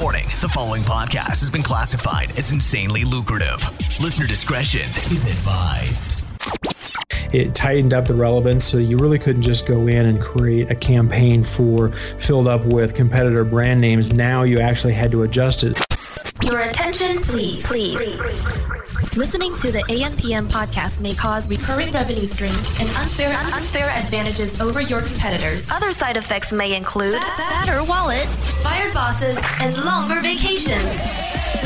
Warning the following podcast has been classified as insanely lucrative. Listener discretion is advised. It tightened up the relevance, so you really couldn't just go in and create a campaign for filled up with competitor brand names. Now you actually had to adjust it. Your attention, please. Please. Listening to the AMPM podcast may cause recurring revenue streams and unfair unfair advantages over your competitors. Other side effects may include fatter wallets, fired bosses, and longer vacations.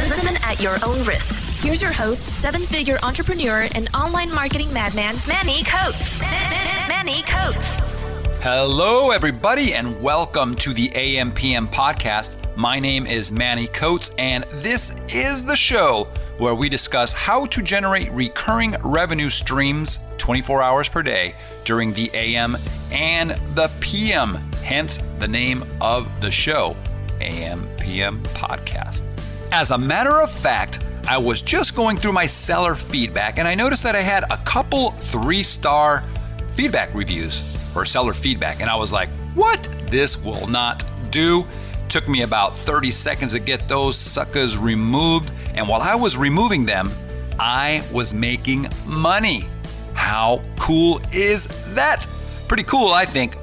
Listen at your own risk. Here's your host, seven-figure entrepreneur and online marketing madman, Manny Coats. Manny Coats. Hello, everybody, and welcome to the AMPM podcast. My name is Manny Coats, and this is the show where we discuss how to generate recurring revenue streams 24 hours per day during the AM and the PM, hence the name of the show, AM PM Podcast. As a matter of fact, I was just going through my seller feedback and I noticed that I had a couple three star feedback reviews or seller feedback, and I was like, what? This will not do. Took me about 30 seconds to get those suckers removed. And while I was removing them, I was making money. How cool is that? Pretty cool, I think.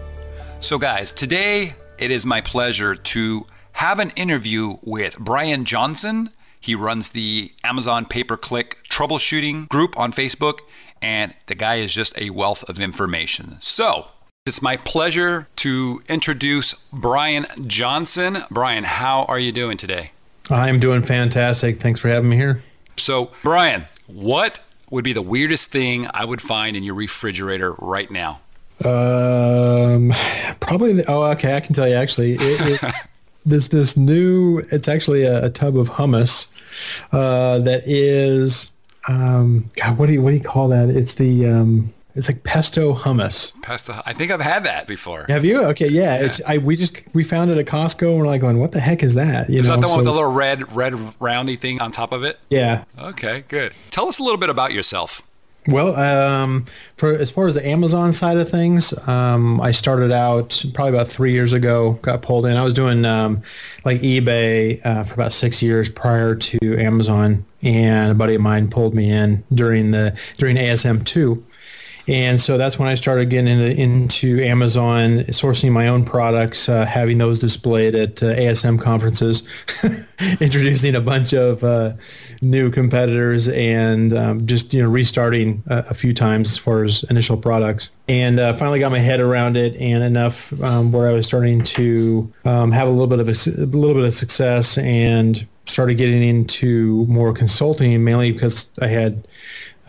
So, guys, today it is my pleasure to have an interview with Brian Johnson. He runs the Amazon pay per click troubleshooting group on Facebook, and the guy is just a wealth of information. So, it's my pleasure to introduce Brian Johnson. Brian, how are you doing today? I'm doing fantastic. Thanks for having me here. So, Brian, what would be the weirdest thing I would find in your refrigerator right now? Um, probably. The, oh, okay. I can tell you actually. It, it, this this new. It's actually a, a tub of hummus uh, that is. Um, God, what do you what do you call that? It's the um, it's like pesto hummus. Pesto. I think I've had that before. Have you? Okay, yeah. yeah. It's I we just we found it at Costco and we're like going, what the heck is that? You is know? that the one with the little red red roundy thing on top of it? Yeah. Okay, good. Tell us a little bit about yourself. Well, um, for as far as the Amazon side of things, um, I started out probably about three years ago. Got pulled in. I was doing um, like eBay uh, for about six years prior to Amazon, and a buddy of mine pulled me in during the during ASM two and so that's when I started getting into, into Amazon, sourcing my own products, uh, having those displayed at uh, ASM conferences, introducing a bunch of uh, new competitors, and um, just you know restarting a, a, few times as far as initial products. And uh, finally got my head around it, and enough um, where I was starting to um, have a little bit of a, a little bit of success, and started getting into more consulting, mainly because I had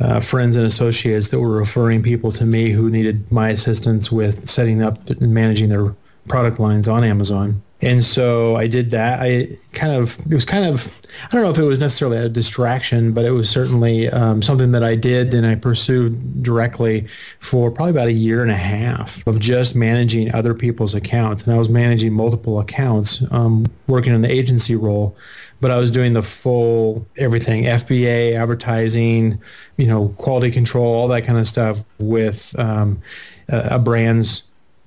uh, friends and associates that were referring people to me who needed my assistance with setting up and managing their product lines on Amazon. And so I did that. I kind of, it was kind of, I don't know if it was necessarily a distraction, but it was certainly um, something that I did and I pursued directly for probably about a year and a half of just managing other people's accounts. And I was managing multiple accounts, um, working in the agency role but I was doing the full everything, FBA, advertising, you know, quality control, all that kind of stuff with um, a, a brand's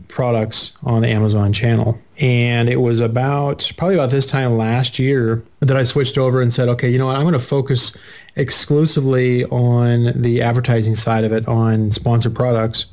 products on the Amazon channel. And it was about probably about this time last year that I switched over and said, okay, you know what, I'm going to focus exclusively on the advertising side of it on sponsored products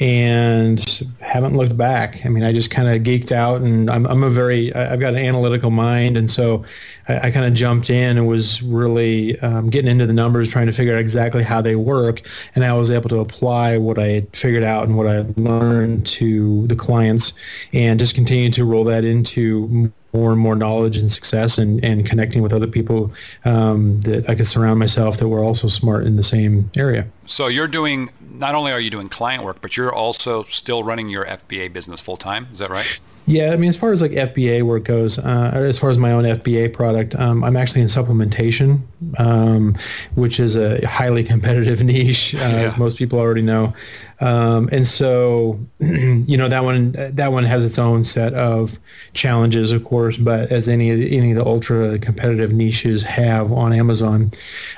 and haven't looked back. I mean, I just kind of geeked out, and I'm, I'm a very I've got an analytical mind, and so I, I kind of jumped in and was really um, getting into the numbers, trying to figure out exactly how they work, and I was able to apply what I had figured out and what I learned to the clients, and just continue to roll that into more and more knowledge and success and, and connecting with other people um, that I could surround myself that were also smart in the same area. So you're doing, not only are you doing client work, but you're also still running your FBA business full time. Is that right? Yeah, I mean, as far as like FBA work goes, uh, as far as my own FBA product, um, I'm actually in supplementation, um, which is a highly competitive niche, uh, yeah. as most people already know. Um, and so, you know, that one that one has its own set of challenges, of course. But as any any of the ultra competitive niches have on Amazon,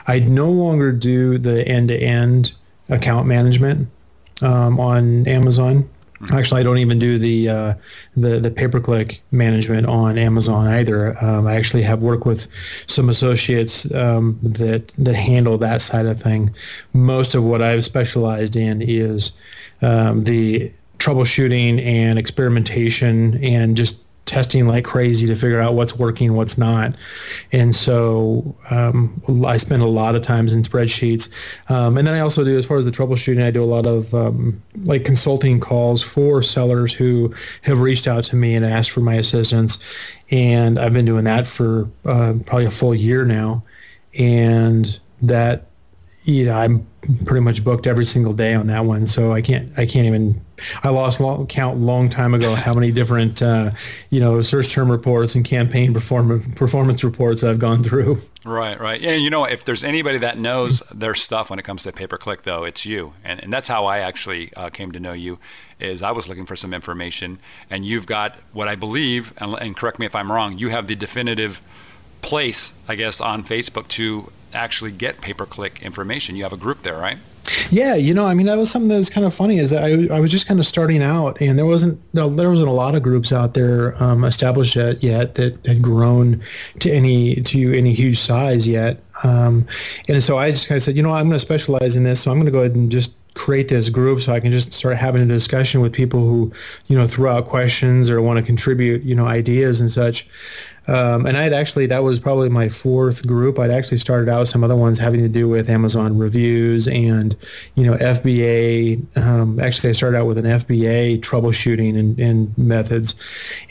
I no longer do the end to end account management um, on Amazon Actually, I don't even do the uh, the the pay per click management on Amazon either. Um, I actually have worked with some associates um, that that handle that side of thing. Most of what I've specialized in is um, the troubleshooting and experimentation and just testing like crazy to figure out what's working, what's not. And so um, I spend a lot of times in spreadsheets. Um, and then I also do, as far as the troubleshooting, I do a lot of um, like consulting calls for sellers who have reached out to me and asked for my assistance. And I've been doing that for uh, probably a full year now. And that, you know, I'm pretty much booked every single day on that one. So I can't, I can't even I lost long, count long time ago how many different uh, you know search term reports and campaign perform- performance reports I've gone through. Right, right. And you know, if there's anybody that knows their stuff when it comes to pay per click, though, it's you. And, and that's how I actually uh, came to know you. Is I was looking for some information, and you've got what I believe, and, and correct me if I'm wrong. You have the definitive place, I guess, on Facebook to actually get pay per click information. You have a group there, right? Yeah, you know, I mean, that was something that was kind of funny. Is I, I was just kind of starting out, and there wasn't there wasn't a lot of groups out there um, established yet, yet that had grown to any to any huge size yet. Um, and so I just kind of said, you know, I'm going to specialize in this, so I'm going to go ahead and just create this group so I can just start having a discussion with people who, you know, throw out questions or want to contribute, you know, ideas and such. Um, and I'd actually, that was probably my fourth group. I'd actually started out with some other ones having to do with Amazon reviews and, you know, FBA. Um, actually, I started out with an FBA troubleshooting and, and methods.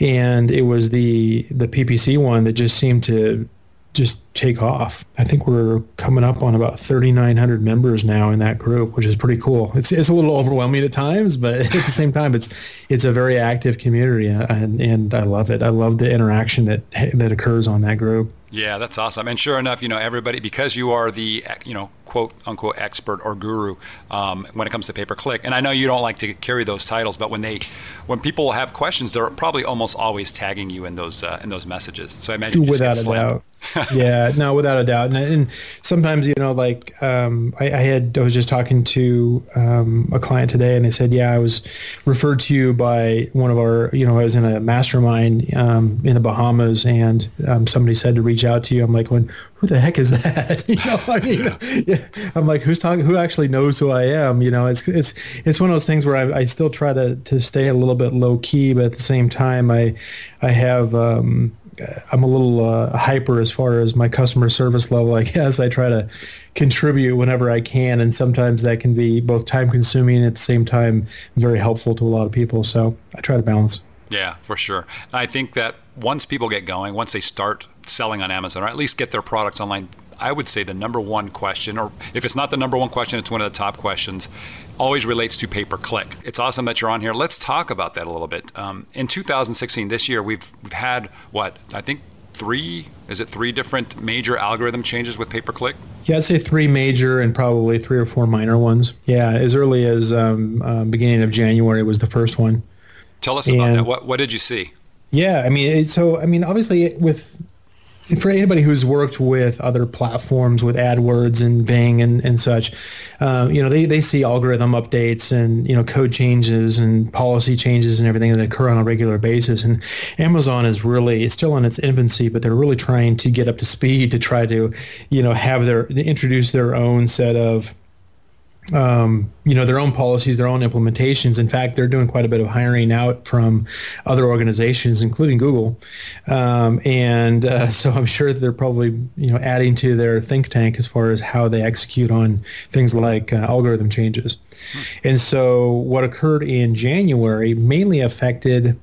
And it was the, the PPC one that just seemed to just take off. I think we're coming up on about 3,900 members now in that group, which is pretty cool. It's it's a little overwhelming at times, but at the same time, it's it's a very active community, uh, and and I love it. I love the interaction that that occurs on that group. Yeah, that's awesome. And sure enough, you know, everybody, because you are the, you know, quote unquote expert or guru um, when it comes to pay per click. And I know you don't like to carry those titles, but when they, when people have questions, they're probably almost always tagging you in those uh, in those messages. So I imagine without a doubt. yeah, no, without a doubt. And, and sometimes, you know, like um, I, I, had, I was just talking to um, a client today, and they said, yeah, I was referred to you by one of our, you know, I was in a mastermind um, in the Bahamas, and um, somebody said to reach out to you. I'm like, when who the heck is that? you know, I mean, yeah. I'm like, who's talking? Who actually knows who I am? You know, it's it's it's one of those things where I, I still try to to stay a little bit low key, but at the same time, I I have. Um, I'm a little uh, hyper as far as my customer service level. I guess I try to contribute whenever I can, and sometimes that can be both time consuming and at the same time very helpful to a lot of people. So I try to balance. Yeah, for sure. I think that once people get going, once they start selling on Amazon, or at least get their products online, I would say the number one question, or if it's not the number one question, it's one of the top questions, always relates to pay per click. It's awesome that you're on here. Let's talk about that a little bit. Um, in 2016, this year, we've, we've had what I think three is it three different major algorithm changes with pay per click? Yeah, I'd say three major and probably three or four minor ones. Yeah, as early as um, uh, beginning of January was the first one. Tell us about that. What what did you see? Yeah, I mean, so I mean, obviously with for anybody who's worked with other platforms with AdWords and Bing and, and such, uh, you know, they, they see algorithm updates and, you know, code changes and policy changes and everything that occur on a regular basis. And Amazon is really, it's still in its infancy, but they're really trying to get up to speed to try to, you know, have their, introduce their own set of um, you know their own policies, their own implementations. In fact, they're doing quite a bit of hiring out from other organizations, including Google, um, and uh, so I'm sure they're probably you know adding to their think tank as far as how they execute on things like uh, algorithm changes. Hmm. And so what occurred in January mainly affected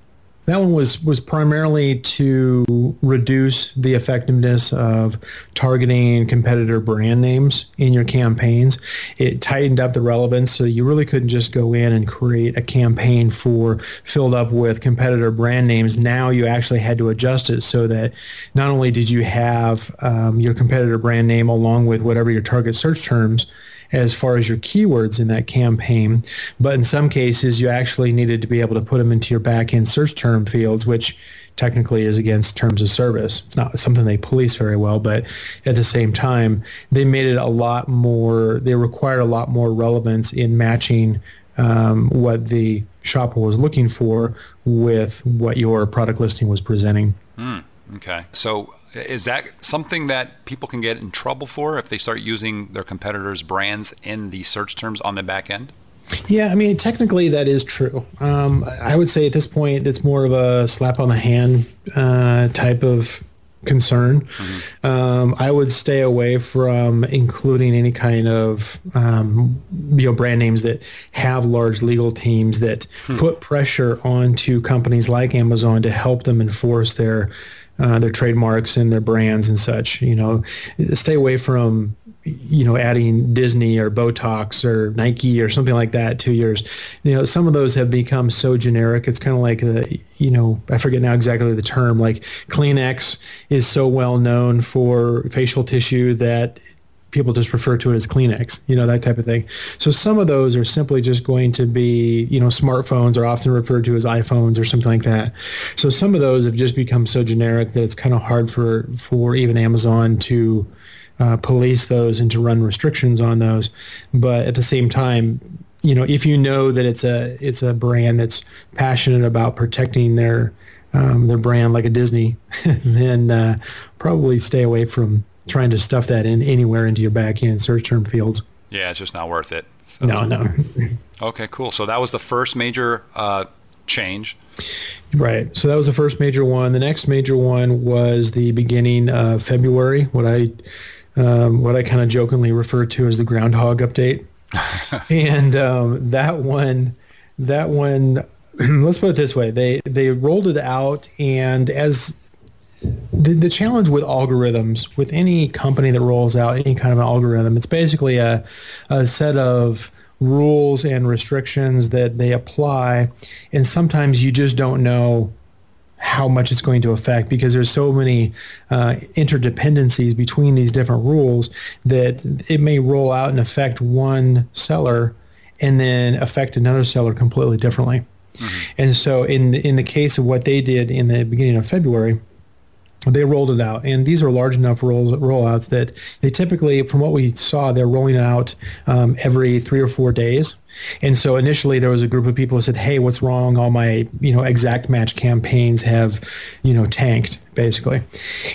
that one was was primarily to reduce the effectiveness of targeting competitor brand names in your campaigns. It tightened up the relevance, so you really couldn't just go in and create a campaign for filled up with competitor brand names. Now you actually had to adjust it so that not only did you have um, your competitor brand name along with whatever your target search terms as far as your keywords in that campaign. But in some cases, you actually needed to be able to put them into your back-end search term fields, which technically is against terms of service. It's not something they police very well, but at the same time, they made it a lot more, they required a lot more relevance in matching um, what the shopper was looking for with what your product listing was presenting. Mm, okay. So is that something that people can get in trouble for if they start using their competitors' brands in the search terms on the back end? Yeah, I mean, technically that is true. Um, I would say at this point, it's more of a slap on the hand uh, type of concern. Mm-hmm. Um, I would stay away from including any kind of um, you know brand names that have large legal teams that hmm. put pressure onto companies like Amazon to help them enforce their uh, their trademarks and their brands and such. You know, stay away from you know adding Disney or Botox or Nike or something like that to yours. You know, some of those have become so generic. It's kind of like the you know I forget now exactly the term. Like Kleenex is so well known for facial tissue that people just refer to it as Kleenex, you know, that type of thing. So some of those are simply just going to be, you know, smartphones are often referred to as iPhones or something like that. So some of those have just become so generic that it's kind of hard for, for even Amazon to uh, police those and to run restrictions on those. But at the same time, you know, if you know that it's a, it's a brand that's passionate about protecting their, um, their brand like a Disney, then uh, probably stay away from trying to stuff that in anywhere into your back end search term fields. Yeah, it's just not worth it. So, no, no. okay, cool. So that was the first major uh, change. Right. So that was the first major one. The next major one was the beginning of February, what I um, what I kind of jokingly refer to as the groundhog update. and um, that one, that one, let's put it this way: they they rolled it out, and as the, the challenge with algorithms, with any company that rolls out any kind of an algorithm, it's basically a, a set of rules and restrictions that they apply. And sometimes you just don't know how much it's going to affect because there's so many uh, interdependencies between these different rules that it may roll out and affect one seller and then affect another seller completely differently. Mm-hmm. And so in the, in the case of what they did in the beginning of February, they rolled it out. And these are large enough rolls, rollouts that they typically from what we saw they're rolling it out um, every three or four days. And so initially there was a group of people who said hey what's wrong? All my you know exact match campaigns have you know tanked basically.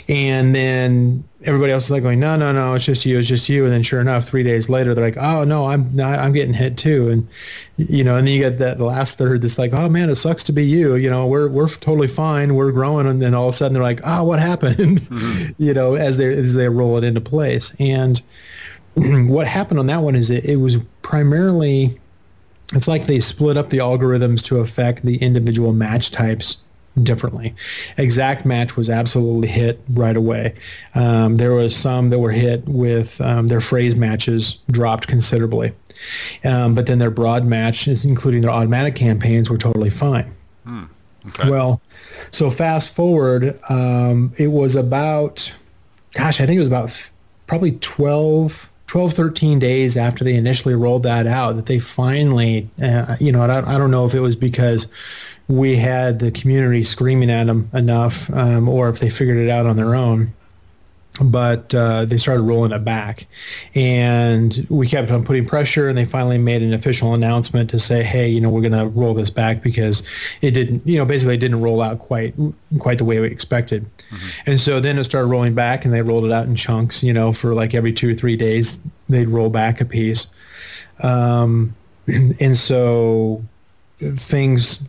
And then everybody else is like going, no, no, no, it's just you, it's just you. And then sure enough, three days later, they're like, oh no, I'm not, I'm getting hit too. And you know, and then you get that last third that's like, oh man, it sucks to be you. You know, we're we're totally fine, we're growing, and then all of a sudden they're like, oh, what happened? Mm-hmm. you know, as they as they roll it into place. And what happened on that one is it, it was primarily it's like they split up the algorithms to affect the individual match types differently. Exact match was absolutely hit right away. Um, there was some that were hit with um, their phrase matches dropped considerably, um, but then their broad matches, including their automatic campaigns, were totally fine. Hmm. Okay. Well, so fast forward, um, it was about, gosh, I think it was about probably 12, 12, 13 days after they initially rolled that out that they finally, uh, you know, I, I don't know if it was because we had the community screaming at them enough, um, or if they figured it out on their own. But uh, they started rolling it back, and we kept on putting pressure. And they finally made an official announcement to say, "Hey, you know, we're going to roll this back because it didn't, you know, basically it didn't roll out quite quite the way we expected." Mm-hmm. And so then it started rolling back, and they rolled it out in chunks. You know, for like every two or three days, they'd roll back a piece. Um, and so things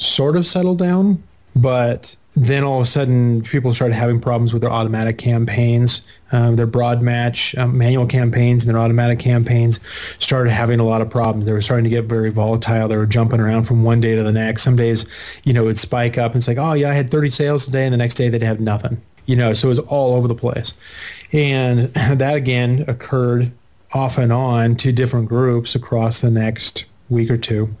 sort of settled down, but then all of a sudden people started having problems with their automatic campaigns. Um, their broad match um, manual campaigns and their automatic campaigns started having a lot of problems. They were starting to get very volatile. They were jumping around from one day to the next. Some days you know it would spike up. And it's like oh yeah i had 30 sales today and the next day they'd have nothing you know so it was all over the place. And that again occurred off and on to different groups across the next week or two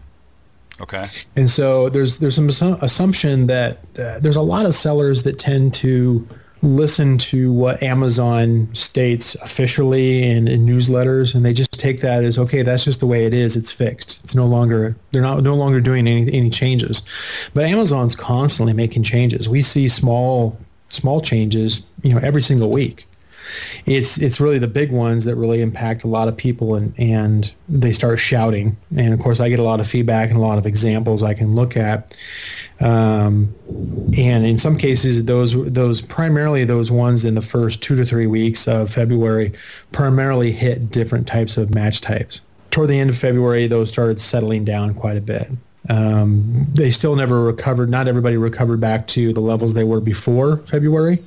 Okay. And so there's there's some assumption that uh, there's a lot of sellers that tend to listen to what Amazon states officially in, in, newsletters, and they just take that as okay. That's just the way it is. It's fixed. It's no longer they're not no longer doing any any changes. But Amazon's constantly making changes. We see small small changes, you know, every single week. It's it's really the big ones that really impact a lot of people and and they start shouting. And of course I get a lot of feedback and a lot of examples I can look at. Um, and in some cases those those primarily those ones in the first two to three weeks of February primarily hit different types of match types. Toward the end of February those started settling down quite a bit. Um, they still never recovered not everybody recovered back to the levels they were before February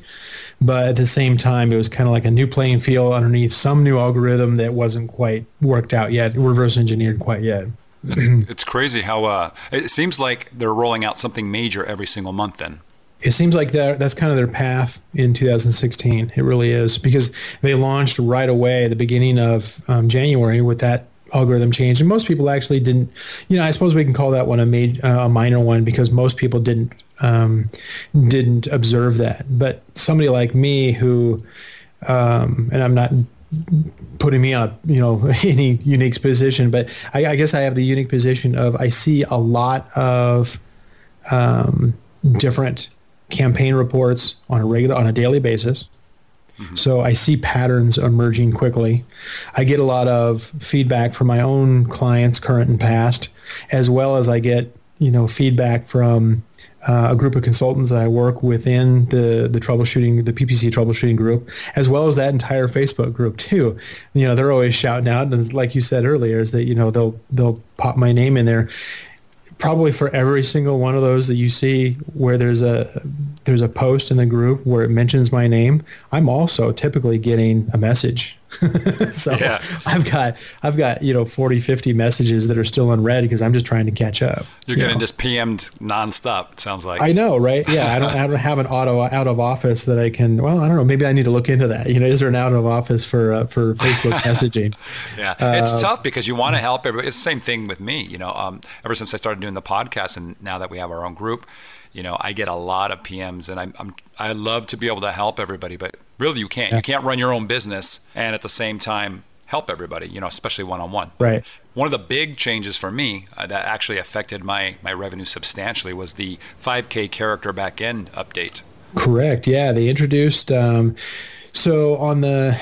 but at the same time, it was kind of like a new playing field underneath some new algorithm that wasn't quite worked out yet, reverse engineered quite yet. It's, it's crazy how uh, it seems like they're rolling out something major every single month. Then it seems like that that's kind of their path in 2016. It really is because they launched right away at the beginning of um, January with that algorithm change, and most people actually didn't. You know, I suppose we can call that one a, made, uh, a minor one because most people didn't um, didn't observe that. But somebody like me who, um, and I'm not putting me on you know any unique position, but I, I, guess I have the unique position of I see a lot of um, different campaign reports on a regular on a daily basis. Mm-hmm. So I see patterns emerging quickly. I get a lot of feedback from my own clients, current and past, as well as I get you know feedback from uh, a group of consultants that I work within the the troubleshooting, the PPC troubleshooting group, as well as that entire Facebook group too. You know, they're always shouting out, and like you said earlier, is that you know they'll they'll pop my name in there. Probably for every single one of those that you see where there's a there's a post in the group where it mentions my name, I'm also typically getting a message so yeah. I've got I've got you know 40 50 messages that are still unread because I'm just trying to catch up. You're you getting know? just PM'd nonstop. It sounds like. I know, right? Yeah, I don't I don't have an auto out of office that I can. Well, I don't know. Maybe I need to look into that. You know, is there an out of office for uh, for Facebook messaging? yeah, uh, it's tough because you want to help everybody. It's the same thing with me. You know, um, ever since I started doing the podcast and now that we have our own group you know, I get a lot of PMs, and I'm, I'm I love to be able to help everybody, but really you can't. Yeah. You can't run your own business and at the same time help everybody. You know, especially one on one. Right. One of the big changes for me uh, that actually affected my my revenue substantially was the 5K character backend update. Correct. Yeah, they introduced. Um, so on the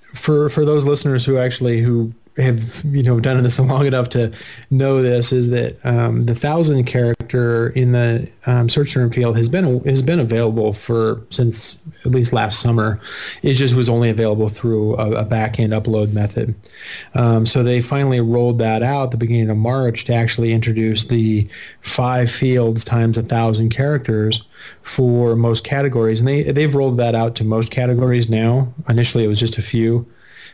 for for those listeners who actually who have you know done this long enough to know this is that um, the thousand character in the um, search term field has been has been available for since at least last summer. It just was only available through a, a back end upload method. Um, so they finally rolled that out the beginning of March to actually introduce the five fields times a thousand characters for most categories, and they they've rolled that out to most categories now. Initially, it was just a few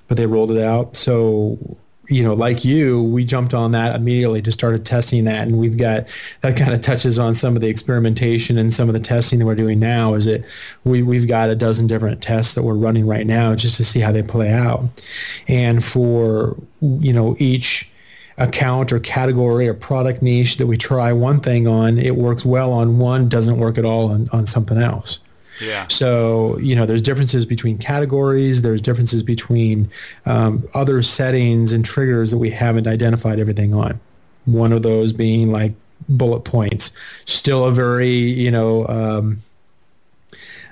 but they rolled it out. So, you know, like you, we jumped on that immediately, just started testing that. And we've got that kind of touches on some of the experimentation and some of the testing that we're doing now is that we, we've got a dozen different tests that we're running right now just to see how they play out. And for, you know, each account or category or product niche that we try one thing on, it works well on one, doesn't work at all on, on something else. Yeah. So you know, there's differences between categories. There's differences between um, other settings and triggers that we haven't identified everything on. One of those being like bullet points. Still a very you know. Um,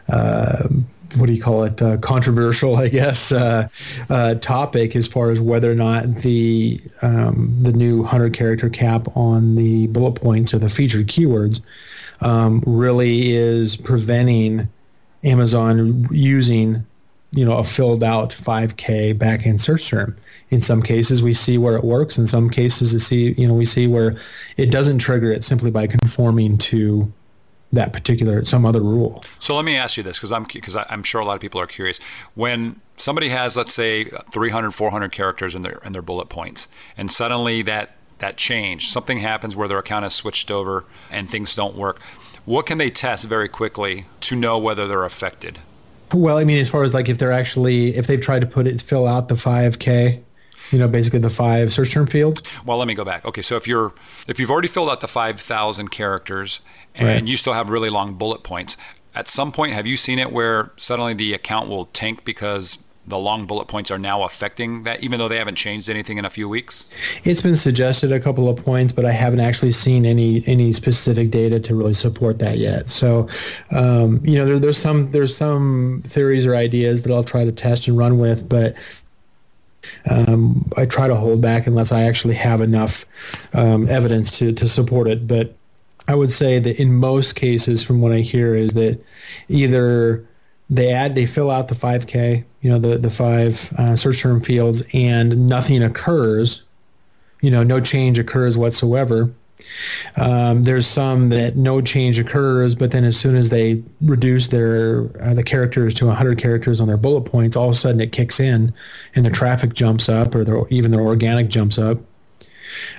uh, what do you call it? Uh, controversial, I guess, uh, uh, topic as far as whether or not the um, the new hundred character cap on the bullet points or the featured keywords um, really is preventing Amazon using, you know, a filled out 5K backend search term. In some cases, we see where it works. In some cases, we see, you know, we see where it doesn't trigger it simply by conforming to that particular some other rule. So let me ask you this because I'm because I'm sure a lot of people are curious. When somebody has let's say 300 400 characters in their in their bullet points and suddenly that that change something happens where their account is switched over and things don't work what can they test very quickly to know whether they're affected? Well, I mean, as far as like if they're actually if they've tried to put it fill out the 5K, you know, basically the five search term fields. Well, let me go back. Okay, so if you're if you've already filled out the 5,000 characters and right. you still have really long bullet points, at some point have you seen it where suddenly the account will tank because the long bullet points are now affecting that, even though they haven't changed anything in a few weeks? It's been suggested a couple of points, but I haven't actually seen any any specific data to really support that yet. So, um, you know, there, there's some there's some theories or ideas that I'll try to test and run with, but um, I try to hold back unless I actually have enough um, evidence to to support it. But I would say that in most cases, from what I hear, is that either they add they fill out the 5k you know the the five uh, search term fields and nothing occurs. You know no change occurs whatsoever. Um, there's some that no change occurs but then as soon as they reduce their uh, the characters to 100 characters on their bullet points all of a sudden it kicks in and the traffic jumps up or their, even their organic jumps up.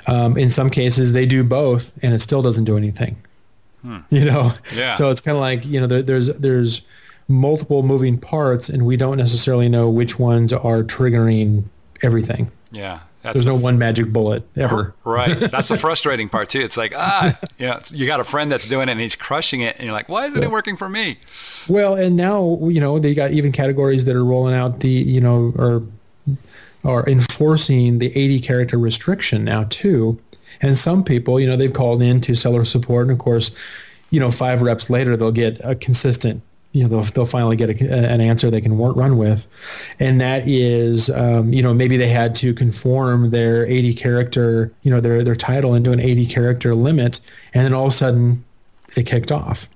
Um, in some cases they do both and it still doesn't do anything. Hmm. you know? Yeah. so it's kind of like you know there, there's there's multiple moving parts and we don't necessarily know which ones are triggering everything. Yeah. There's no one magic bullet ever. Right. That's the frustrating part too. It's like, ah, you know, you got a friend that's doing it and he's crushing it and you're like, why isn't it working for me? Well, and now, you know, they got even categories that are rolling out the, you know, or are enforcing the 80 character restriction now too. And some people, you know, they've called in to seller support and of course, you know, five reps later, they'll get a consistent you know they'll, they'll finally get a, an answer they can run with and that is um, you know maybe they had to conform their 80 character you know their their title into an 80 character limit and then all of a sudden it kicked off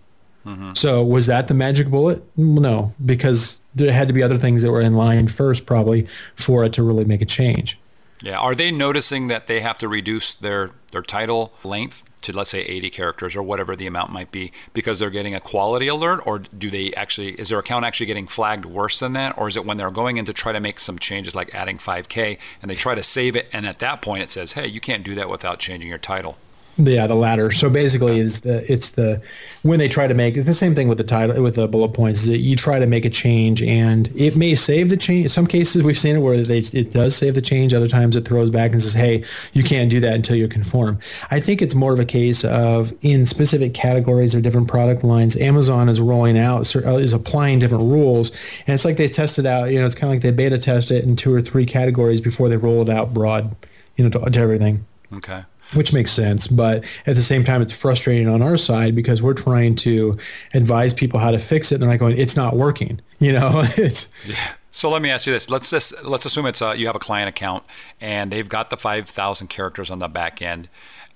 mm-hmm. so was that the magic bullet no because there had to be other things that were in line first probably for it to really make a change yeah. Are they noticing that they have to reduce their, their title length to, let's say, 80 characters or whatever the amount might be because they're getting a quality alert? Or do they actually, is their account actually getting flagged worse than that? Or is it when they're going in to try to make some changes like adding 5K and they try to save it and at that point it says, hey, you can't do that without changing your title? Yeah, the latter. So basically, is the it's the when they try to make it's the same thing with the title with the bullet points. Is that you try to make a change and it may save the change. In some cases, we've seen it where they it does save the change. Other times, it throws back and says, "Hey, you can't do that until you conform." I think it's more of a case of in specific categories or different product lines, Amazon is rolling out uh, is applying different rules, and it's like they tested out. You know, it's kind of like they beta test it in two or three categories before they roll it out broad. You know, to, to everything. Okay which makes sense. But at the same time, it's frustrating on our side because we're trying to advise people how to fix it. And they're not going, it's not working. You know, it's. Yeah. So let me ask you this: Let's just let's assume it's a, you have a client account and they've got the five thousand characters on the back end,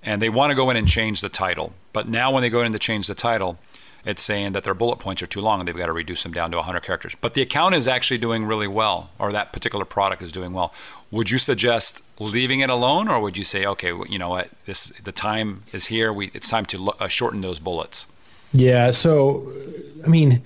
and they want to go in and change the title. But now when they go in to change the title, it's saying that their bullet points are too long and they've got to reduce them down to 100 characters. But the account is actually doing really well, or that particular product is doing well. Would you suggest leaving it alone, or would you say, okay, you know what, this the time is here. We it's time to uh, shorten those bullets. Yeah. So, I mean,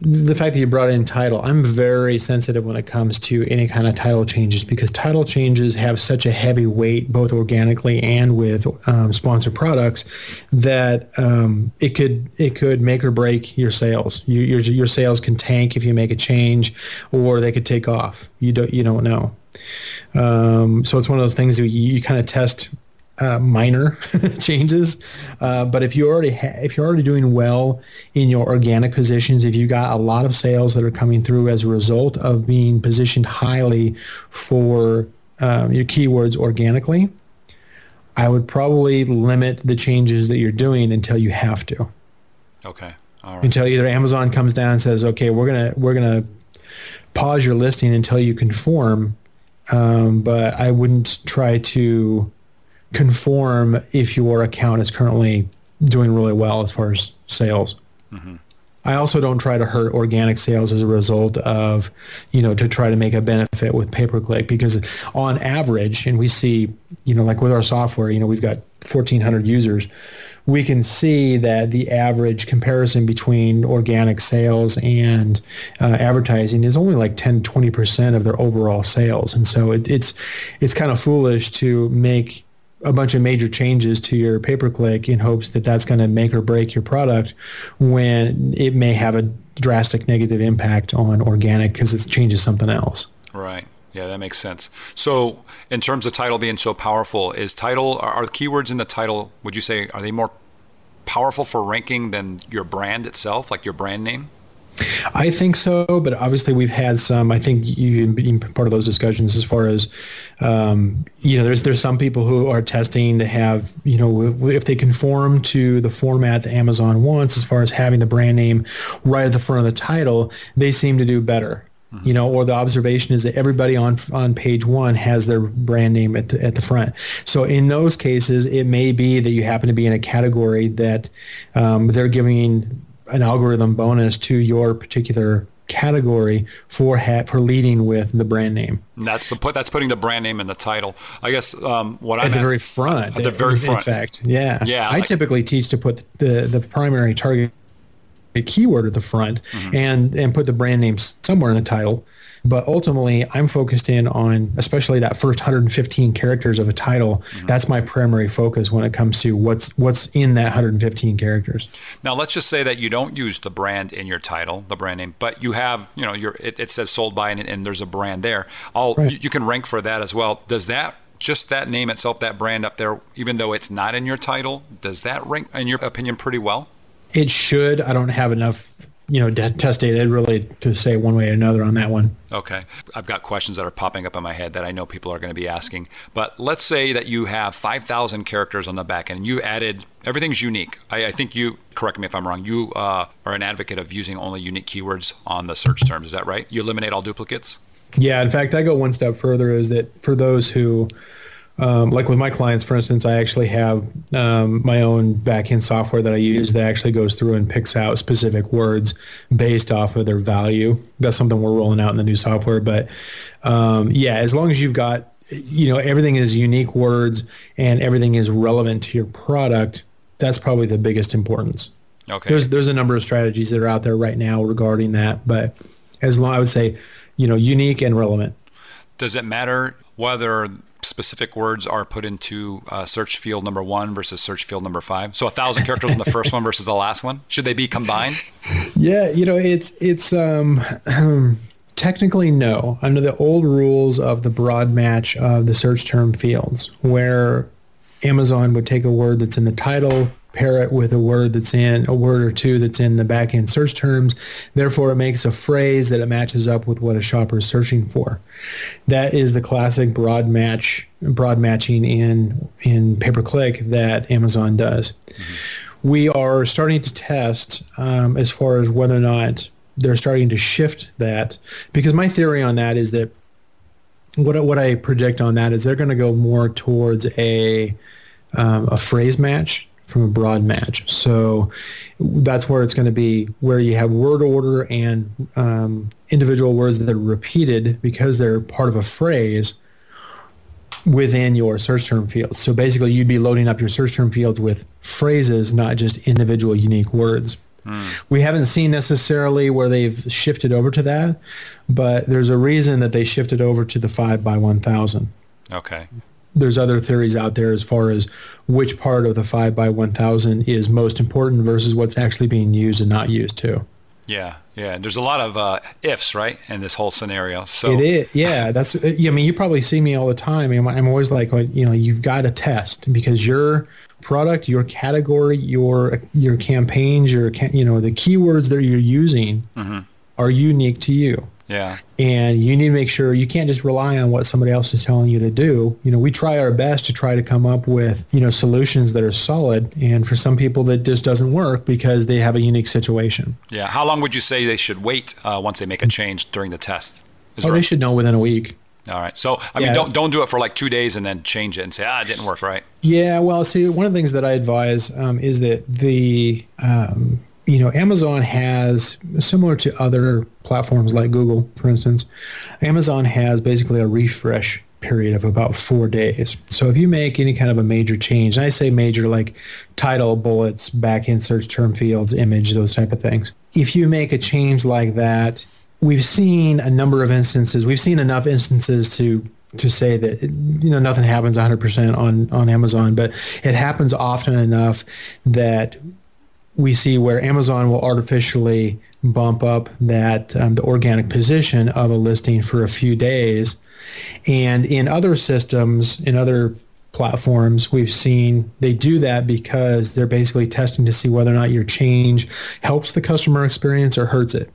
the fact that you brought in title, I'm very sensitive when it comes to any kind of title changes because title changes have such a heavy weight, both organically and with um, sponsored products, that um, it could it could make or break your sales. You, your your sales can tank if you make a change, or they could take off. You don't you don't know. Um, so it's one of those things that you, you kind of test uh, minor changes. Uh, but if you already ha- if you're already doing well in your organic positions, if you got a lot of sales that are coming through as a result of being positioned highly for um, your keywords organically, I would probably limit the changes that you're doing until you have to. Okay. Until either Amazon comes down and says, "Okay, we're gonna we're gonna pause your listing until you conform." Um, but I wouldn't try to conform if your account is currently doing really well as far as sales. Mm-hmm. I also don't try to hurt organic sales as a result of, you know, to try to make a benefit with pay per click because on average, and we see, you know, like with our software, you know, we've got 1,400 users. We can see that the average comparison between organic sales and uh, advertising is only like 10, 20% of their overall sales. And so it, it's, it's kind of foolish to make a bunch of major changes to your pay-per-click in hopes that that's going to make or break your product when it may have a drastic negative impact on organic because it changes something else. Right. Yeah, that makes sense. So, in terms of title being so powerful, is title are, are keywords in the title? Would you say are they more powerful for ranking than your brand itself, like your brand name? I think so, but obviously we've had some. I think you've been part of those discussions as far as, um, you know, there's there's some people who are testing to have, you know, if they conform to the format that Amazon wants as far as having the brand name right at the front of the title, they seem to do better. Mm-hmm. You know, or the observation is that everybody on on page one has their brand name at the at the front. So in those cases, it may be that you happen to be in a category that um, they're giving an algorithm bonus to your particular category for ha- for leading with the brand name. that's the put. That's putting the brand name in the title. I guess um, what at I'm the very front. At the very front. In fact, yeah, yeah. I like, typically teach to put the the primary target keyword at the front mm-hmm. and and put the brand name somewhere in the title but ultimately, I'm focused in on especially that first 115 characters of a title. Mm-hmm. That's my primary focus when it comes to what's what's in that 115 characters. Now, let's just say that you don't use the brand in your title, the brand name, but you have, you know, your it, it says sold by and, and, there's a brand there. I'll right. you, you can rank for that as well. Does that just that name itself, that brand up there, even though it's not in your title, does that rank, in your opinion, pretty well? It should. I don't have enough you know, test data really to say one way or another on that one. Okay. I've got questions that are popping up in my head that I know people are going to be asking. But let's say that you have 5,000 characters on the back end and you added everything's unique. I, I think you, correct me if I'm wrong, you uh, are an advocate of using only unique keywords on the search terms. Is that right? You eliminate all duplicates? Yeah. In fact, I go one step further is that for those who um, like with my clients, for instance, I actually have um, my own backend software that I use that actually goes through and picks out specific words based off of their value. That's something we're rolling out in the new software. But um, yeah, as long as you've got, you know, everything is unique words and everything is relevant to your product, that's probably the biggest importance. Okay. There's there's a number of strategies that are out there right now regarding that, but as long I would say, you know, unique and relevant. Does it matter whether specific words are put into uh, search field number one versus search field number five? So a thousand characters in the first one versus the last one. Should they be combined? Yeah, you know, it's it's um, technically no. Under the old rules of the broad match of the search term fields, where Amazon would take a word that's in the title, pair it with a word that's in a word or two that's in the backend search terms. Therefore, it makes a phrase that it matches up with what a shopper is searching for. That is the classic broad match, broad matching in in pay per click that Amazon does. Mm-hmm. We are starting to test um, as far as whether or not they're starting to shift that because my theory on that is that what what I predict on that is they're going to go more towards a um, a phrase match from a broad match. So that's where it's going to be where you have word order and um, individual words that are repeated because they're part of a phrase within your search term fields. So basically, you'd be loading up your search term fields with phrases, not just individual unique words. Mm. We haven't seen necessarily where they've shifted over to that, but there's a reason that they shifted over to the 5 by 1000. Okay there's other theories out there as far as which part of the 5 by 1000 is most important versus what's actually being used and not used too. Yeah, yeah. There's a lot of uh, ifs, right, in this whole scenario. So it is. Yeah, that's. I mean, you probably see me all the time. I'm, I'm always like, you know, you've got to test because your product, your category, your your campaigns, your you know, the keywords that you're using mm-hmm. are unique to you. Yeah. And you need to make sure you can't just rely on what somebody else is telling you to do. You know, we try our best to try to come up with, you know, solutions that are solid. And for some people that just doesn't work because they have a unique situation. Yeah. How long would you say they should wait uh, once they make a change during the test? Is oh, they should know within a week. All right. So, I mean, don't don't do it for like two days and then change it and say, ah, it didn't work right. Yeah. Well, see, one of the things that I advise um, is that the um, you know, Amazon has similar to other platforms like Google, for instance, Amazon has basically a refresh period of about four days. So if you make any kind of a major change, and I say major like title, bullets, back end search term fields, image, those type of things. If you make a change like that, we've seen a number of instances. We've seen enough instances to to say that you know nothing happens 100% on on Amazon, but it happens often enough that we see where Amazon will artificially bump up that um, the organic position of a listing for a few days. And in other systems, in other platforms, we've seen they do that because they're basically testing to see whether or not your change helps the customer experience or hurts it.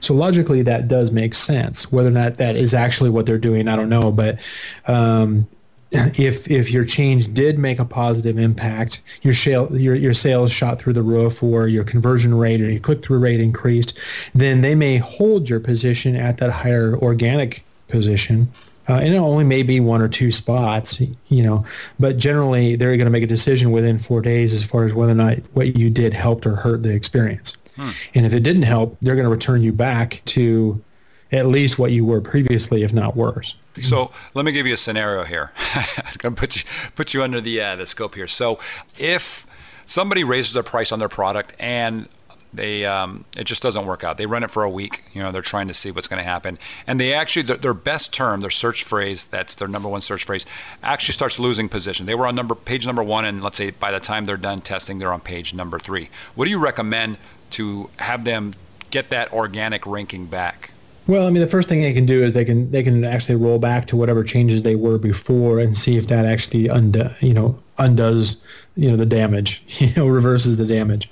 So logically, that does make sense. Whether or not that is actually what they're doing, I don't know. But um, if if your change did make a positive impact, your sale, your your sales shot through the roof, or your conversion rate or your click through rate increased, then they may hold your position at that higher organic position. Uh, and it only may be one or two spots, you know, but generally they're going to make a decision within four days as far as whether or not what you did helped or hurt the experience. Hmm. And if it didn't help, they're going to return you back to at least what you were previously, if not worse. So let me give you a scenario here. I'm going to put you put you under the uh, the scope here. So if somebody raises their price on their product and they um, it just doesn't work out. They run it for a week. You know, they're trying to see what's going to happen, and they actually their, their, best term, their search phrase, that's their number one search phrase, actually starts losing position. They were on number page number one, and let's say by the time they're done testing, they're on page number three. What do you recommend to have them get that organic ranking back? Well, I mean, the first thing they can do is they can they can actually roll back to whatever changes they were before and see if that actually undo, you know undoes you know the damage, you know reverses the damage.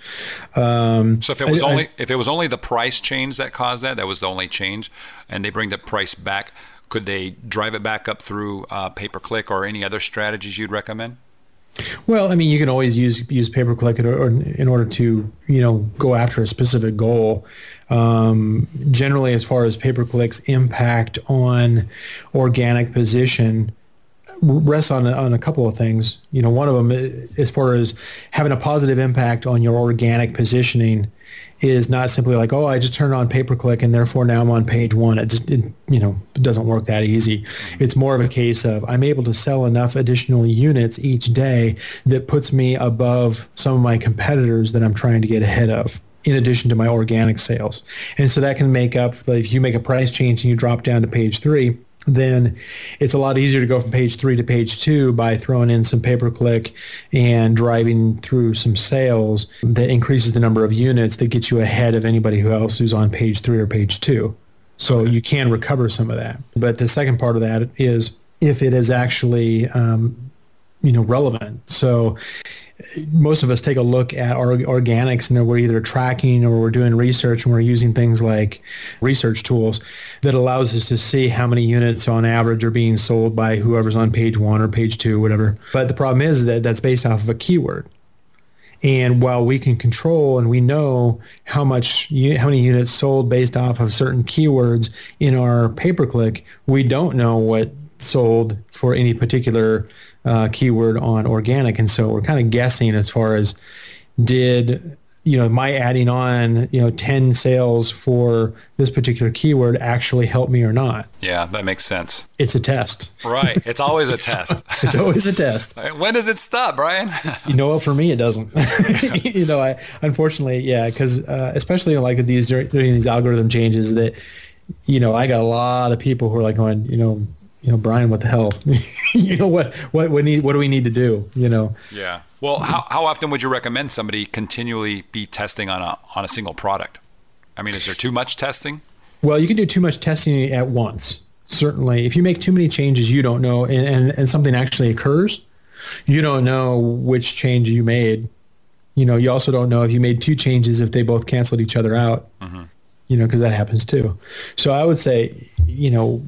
Um, so if it was I, only I, if it was only the price change that caused that, that was the only change, and they bring the price back, could they drive it back up through uh, pay per click or any other strategies you'd recommend? Well, I mean, you can always use use pay per click in, order to you know go after a specific goal. Um, generally, as far as pay per clicks impact on organic position, rests on on a couple of things. You know, one of them, as far as having a positive impact on your organic positioning, is not simply like, oh, I just turned on pay per click and therefore now I'm on page one. It just, it, you know, it doesn't work that easy. It's more of a case of I'm able to sell enough additional units each day that puts me above some of my competitors that I'm trying to get ahead of in addition to my organic sales. And so that can make up, like if you make a price change and you drop down to page three, then it's a lot easier to go from page three to page two by throwing in some pay per click and driving through some sales that increases the number of units that gets you ahead of anybody who else who's on page three or page two. So okay. you can recover some of that. But the second part of that is if it is actually um, you know relevant. So most of us take a look at our organics and we're either tracking or we're doing research and we're using things like research tools that allows us to see how many units on average are being sold by whoever's on page one or page two, whatever. But the problem is that that's based off of a keyword. And while we can control and we know how much, how many units sold based off of certain keywords in our pay-per-click, we don't know what sold for any particular uh, keyword on organic. And so we're kind of guessing as far as did, you know, my adding on, you know, 10 sales for this particular keyword actually help me or not? Yeah, that makes sense. It's a test. Right. It's always a test. it's always a test. when does it stop, Brian? you know? For me, it doesn't. you know, I unfortunately, yeah, because uh, especially like these during these algorithm changes that, you know, I got a lot of people who are like going, you know, you know, Brian, what the hell? you know what what what need what do we need to do? You know. Yeah. Well, how how often would you recommend somebody continually be testing on a on a single product? I mean, is there too much testing? Well, you can do too much testing at once. Certainly, if you make too many changes, you don't know, and, and, and something actually occurs, you don't know which change you made. You know, you also don't know if you made two changes if they both canceled each other out. Mm-hmm. You know, because that happens too. So I would say, you know,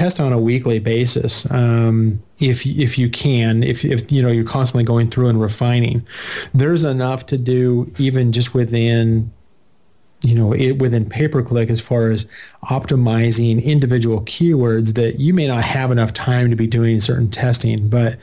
test on a weekly basis um, if if you can if, if you know you're constantly going through and refining. There's enough to do even just within you know it within pay per click as far as optimizing individual keywords that you may not have enough time to be doing certain testing but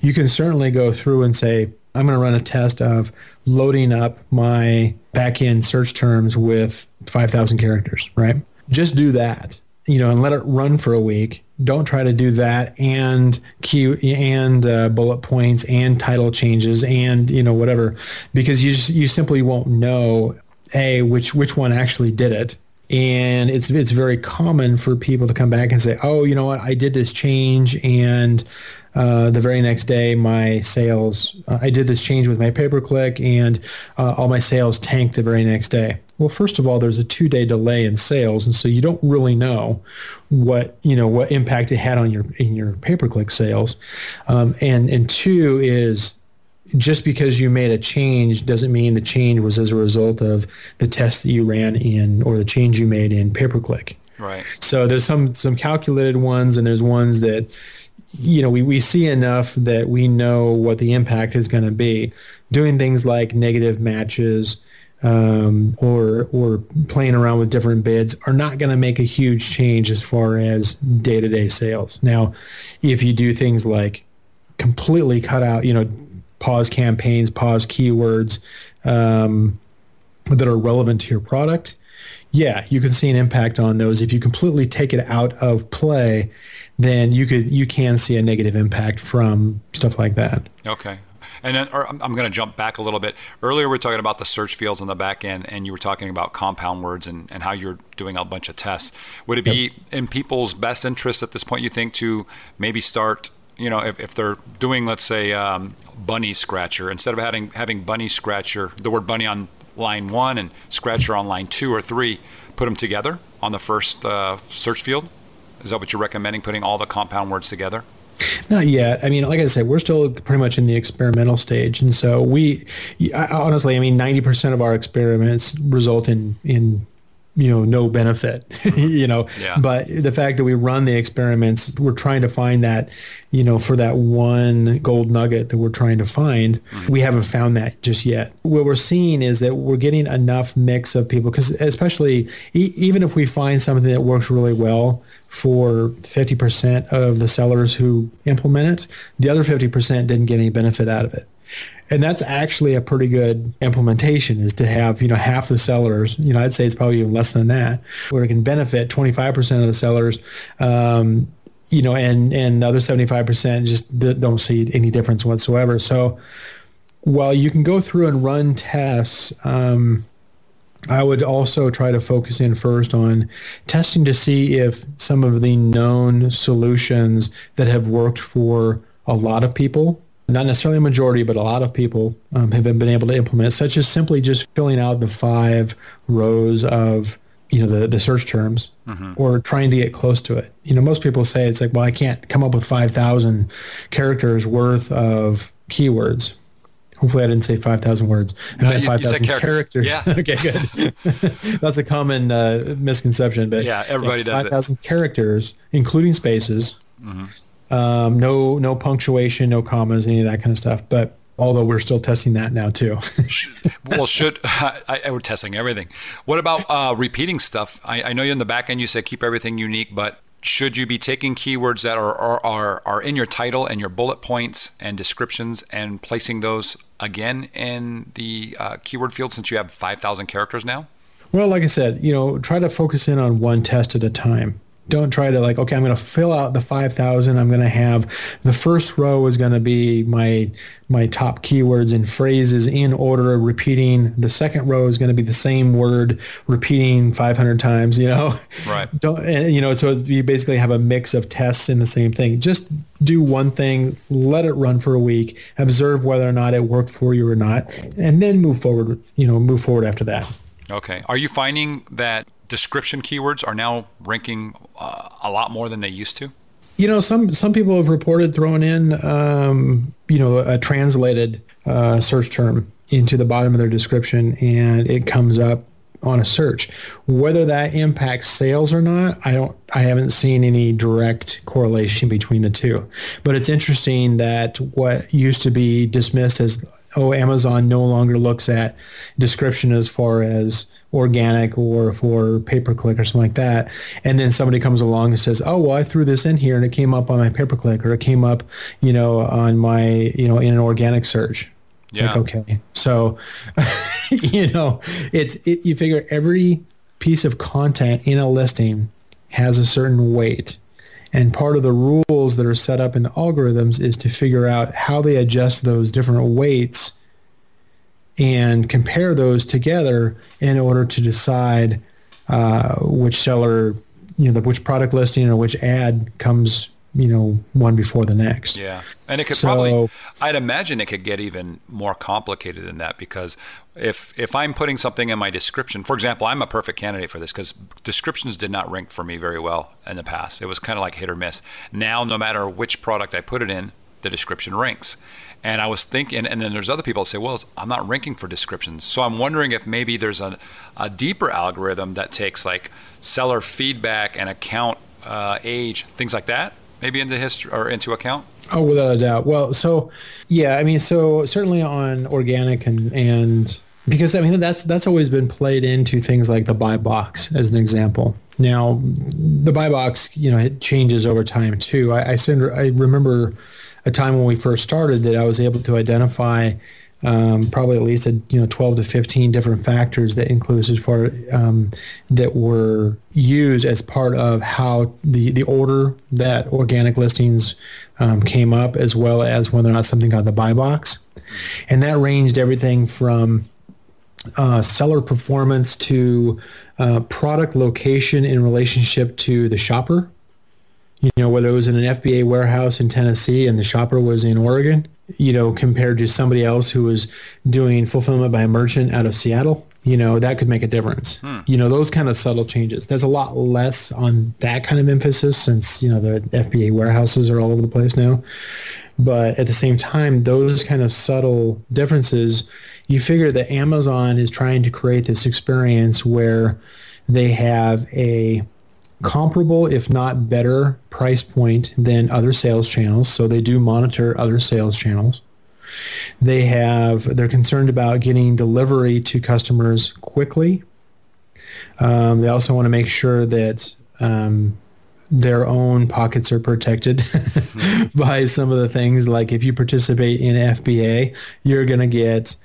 you can certainly go through and say i'm going to run a test of loading up my back end search terms with 5000 characters right? Just do that you know, and let it run for a week. Don't try to do that and key and uh, bullet points and title changes and you know whatever, because you just, you simply won't know a which which one actually did it. And it's it's very common for people to come back and say, oh, you know what, I did this change and uh, the very next day, my sales, uh, I did this change with my pay per click and uh, all my sales tanked the very next day. Well, first of all, there's a two day delay in sales. And so you don't really know what, you know, what impact it had on your, in your pay per click sales. Um, and, and two is, just because you made a change doesn't mean the change was as a result of the test that you ran in or the change you made in pay per click. Right. So there's some some calculated ones and there's ones that you know we, we see enough that we know what the impact is going to be. Doing things like negative matches um, or or playing around with different bids are not going to make a huge change as far as day to day sales. Now, if you do things like completely cut out, you know, pause campaigns, pause keywords um, that are relevant to your product, yeah, you can see an impact on those. If you completely take it out of play, then you could you can see a negative impact from stuff like that. Okay. And then I'm going to jump back a little bit. Earlier, we were talking about the search fields on the back end, and you were talking about compound words and, and how you're doing a bunch of tests. Would it be in people's best interest at this point, you think, to maybe start you know, if, if they're doing, let's say, um, bunny scratcher, instead of having having bunny scratcher, the word bunny on line one and scratcher on line two or three, put them together on the first uh, search field. Is that what you're recommending? Putting all the compound words together? Not yet. I mean, like I said, we're still pretty much in the experimental stage, and so we, honestly, I mean, ninety percent of our experiments result in in you know no benefit you know yeah. but the fact that we run the experiments we're trying to find that you know for that one gold nugget that we're trying to find mm-hmm. we haven't found that just yet what we're seeing is that we're getting enough mix of people because especially e- even if we find something that works really well for 50% of the sellers who implement it. The other 50% didn't get any benefit out of it. And that's actually a pretty good implementation is to have you know half the sellers you know i'd say it's probably even less than that where it can benefit 25% of the sellers um, you know and and the other 75% just don't see any difference whatsoever. So while you can go through and run tests um, I would also try to focus in first on testing to see if some of the known solutions that have worked for a lot of people not necessarily a majority, but a lot of people um, have been able to implement, such as simply just filling out the five rows of you know the, the search terms mm-hmm. or trying to get close to it. You know, most people say it's like, well, I can't come up with five thousand characters worth of keywords. Hopefully, I didn't say five thousand words. I no, meant five thousand characters. Yeah. okay, good. That's a common uh, misconception, but yeah, everybody does five thousand characters, including spaces. Mm-hmm um, no, no punctuation, no commas, any of that kind of stuff. But although we're still testing that now too. well, should I, I, we're testing everything. What about uh, repeating stuff? I, I know you're in the back end. You said keep everything unique, but should you be taking keywords that are, are, are, are in your title and your bullet points and descriptions and placing those again in the uh, keyword field since you have 5,000 characters now? Well, like I said, you know, try to focus in on one test at a time don't try to like okay i'm going to fill out the 5000 i'm going to have the first row is going to be my my top keywords and phrases in order repeating. The second row is going to be the same word repeating 500 times you know? Right. Don't and, you know so you basically have a mix of tests in the same thing. Just do one thing let it run for a week observe whether or not it worked for you or not and then move forward you know move forward after that. Okay. Are you finding that description keywords are now ranking uh, a lot more than they used to? You know, some some people have reported throwing in, um, you know, a translated uh, search term into the bottom of their description, and it comes up on a search. Whether that impacts sales or not, I don't. I haven't seen any direct correlation between the two. But it's interesting that what used to be dismissed as oh, Amazon no longer looks at description as far as organic or for pay per click or something like that. And then somebody comes along and says, oh, well, I threw this in here and it came up on my pay per click or it came up, you know, on my, you know, in an organic search. It's yeah. like, okay. So, you know, it's, it, you figure every piece of content in a listing has a certain weight. And part of the rules that are set up in the algorithms is to figure out how they adjust those different weights and compare those together in order to decide uh, which seller, you know, which product listing or which ad comes, you know, one before the next. Yeah. And it could so, probably, I'd imagine it could get even more complicated than that because if if I'm putting something in my description, for example, I'm a perfect candidate for this because descriptions did not rank for me very well in the past. It was kind of like hit or miss. Now, no matter which product I put it in, the description ranks. And I was thinking, and then there's other people that say, well, I'm not ranking for descriptions. So I'm wondering if maybe there's a, a deeper algorithm that takes like seller feedback and account uh, age, things like that, maybe into history or into account. Oh, without a doubt. Well, so yeah, I mean, so certainly on organic and and because I mean that's that's always been played into things like the buy box as an example. Now, the buy box, you know, it changes over time too. I I, send, I remember a time when we first started that I was able to identify um, probably at least a, you know 12 to 15 different factors that includes as far um, that were used as part of how the the order that organic listings um, came up as well as whether or not something got the buy box. And that ranged everything from uh, seller performance to uh, product location in relationship to the shopper. You know whether it was in an fba warehouse in tennessee and the shopper was in oregon you know, compared to somebody else who was doing fulfillment by a merchant out of Seattle, you know, that could make a difference. Hmm. You know, those kind of subtle changes. There's a lot less on that kind of emphasis since, you know, the FBA warehouses are all over the place now. But at the same time, those kind of subtle differences, you figure that Amazon is trying to create this experience where they have a comparable, if not better, price point than other sales channels. So they do monitor other sales channels. They have they're concerned about getting delivery to customers quickly. Um, they also want to make sure that um, their own pockets are protected by some of the things like if you participate in FBA, you're going to get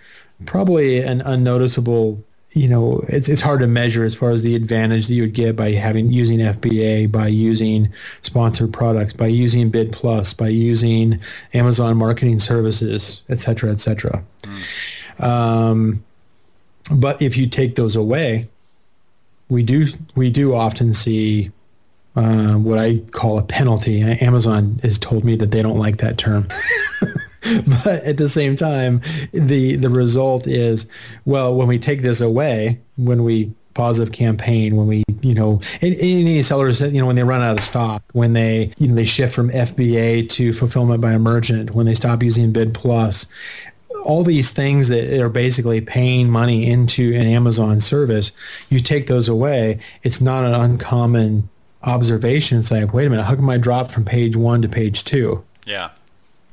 probably an unnoticeable you know, it's it's hard to measure as far as the advantage that you would get by having using FBA, by using sponsored products, by using Bid Plus, by using Amazon Marketing Services, et cetera, et cetera. Mm. Um, but if you take those away, we do we do often see uh, what I call a penalty. Amazon has told me that they don't like that term. but at the same time, the the result is well when we take this away, when we pause a campaign, when we you know any sellers you know when they run out of stock, when they you know they shift from FBA to fulfillment by merchant, when they stop using Bid Plus, all these things that are basically paying money into an Amazon service, you take those away, it's not an uncommon observation. It's like, wait a minute, how come I dropped from page one to page two? Yeah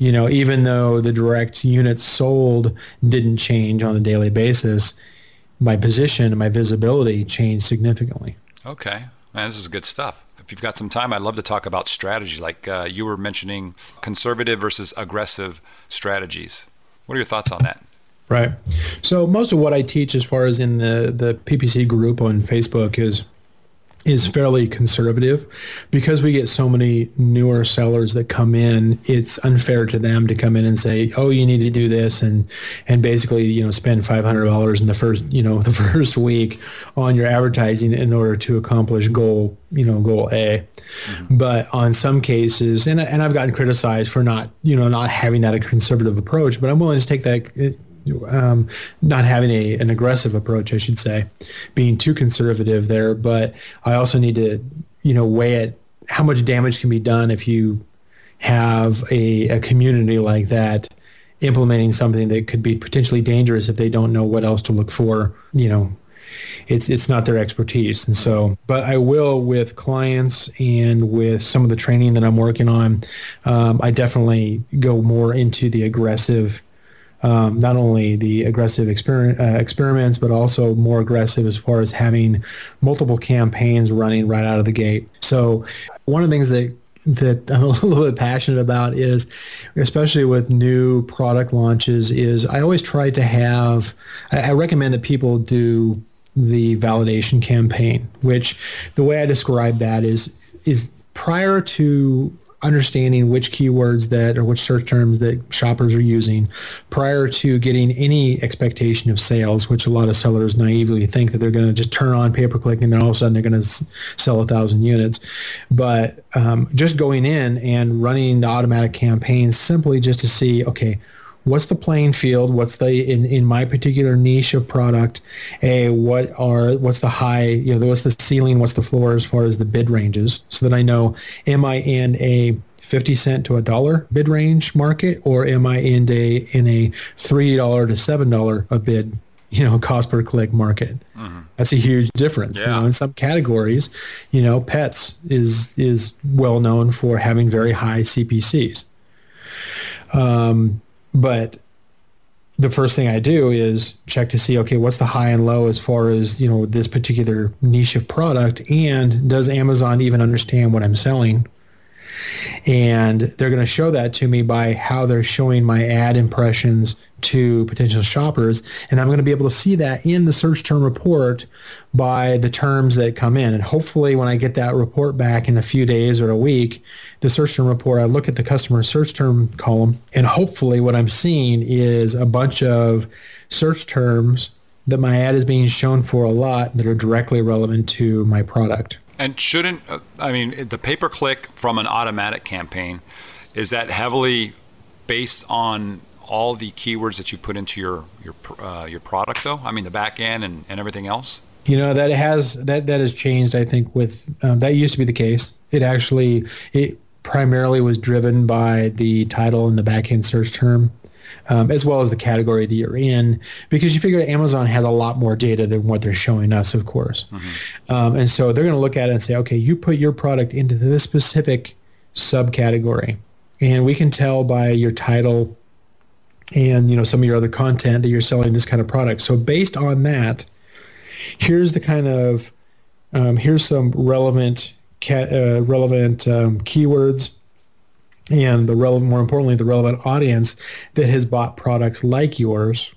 you know, even though the direct units sold didn't change on a daily basis, my position and my visibility changed significantly. Okay. Man, this is good stuff. If you've got some time, I'd love to talk about strategy. Like uh, you were mentioning conservative versus aggressive strategies. What are your thoughts on that? Right. So most of what I teach as far as in the, the PPC group on Facebook is is fairly conservative because we get so many newer sellers that come in it's unfair to them to come in and say oh you need to do this and and basically you know spend $500 in the first you know the first week on your advertising in order to accomplish goal you know goal a mm-hmm. but on some cases and, and i've gotten criticized for not you know not having that a conservative approach but i'm willing to take that um, not having a, an aggressive approach, I should say, being too conservative there. But I also need to, you know, weigh it how much damage can be done if you have a, a community like that implementing something that could be potentially dangerous if they don't know what else to look for. You know, it's it's not their expertise, and so. But I will with clients and with some of the training that I'm working on. Um, I definitely go more into the aggressive um, not only the aggressive exper- uh, experiments, but also more aggressive as far as having multiple campaigns running right out of the gate. So one of the things that that I'm a little bit passionate about is, especially with new product launches, is I always try to have. I, I recommend that people do the validation campaign, which the way I describe that is is prior to understanding which keywords that or which search terms that shoppers are using prior to getting any expectation of sales, which a lot of sellers naively think that they're going to just turn on pay per click and then all of a sudden they're going to sell a thousand units. But um, just going in and running the automatic campaigns simply just to see, okay, what's the playing field what's the in, in my particular niche of product a what are what's the high you know what's the ceiling what's the floor as far as the bid ranges so that i know am i in a 50 cent to a dollar bid range market or am i in a in a three dollar to seven dollar a bid you know cost per click market mm-hmm. that's a huge difference yeah. you know in some categories you know pets is is well known for having very high cpcs um, but the first thing I do is check to see, okay, what's the high and low as far as, you know, this particular niche of product and does Amazon even understand what I'm selling? And they're going to show that to me by how they're showing my ad impressions to potential shoppers. And I'm going to be able to see that in the search term report by the terms that come in. And hopefully when I get that report back in a few days or a week, the search term report, I look at the customer search term column and hopefully what I'm seeing is a bunch of search terms that my ad is being shown for a lot that are directly relevant to my product. And shouldn't, uh, I mean, the pay per click from an automatic campaign, is that heavily based on all the keywords that you put into your your uh, your product though? I mean the back end and, and everything else. You know that has that that has changed. I think with um, that used to be the case. It actually it primarily was driven by the title and the back end search term. Um, as well as the category that you're in, because you figure Amazon has a lot more data than what they're showing us, of course. Mm-hmm. Um, and so they're going to look at it and say, okay, you put your product into this specific subcategory, and we can tell by your title and you know some of your other content that you're selling this kind of product. So based on that, here's the kind of um, here's some relevant uh, relevant um, keywords and the relevant more importantly the relevant audience that has bought products like yours.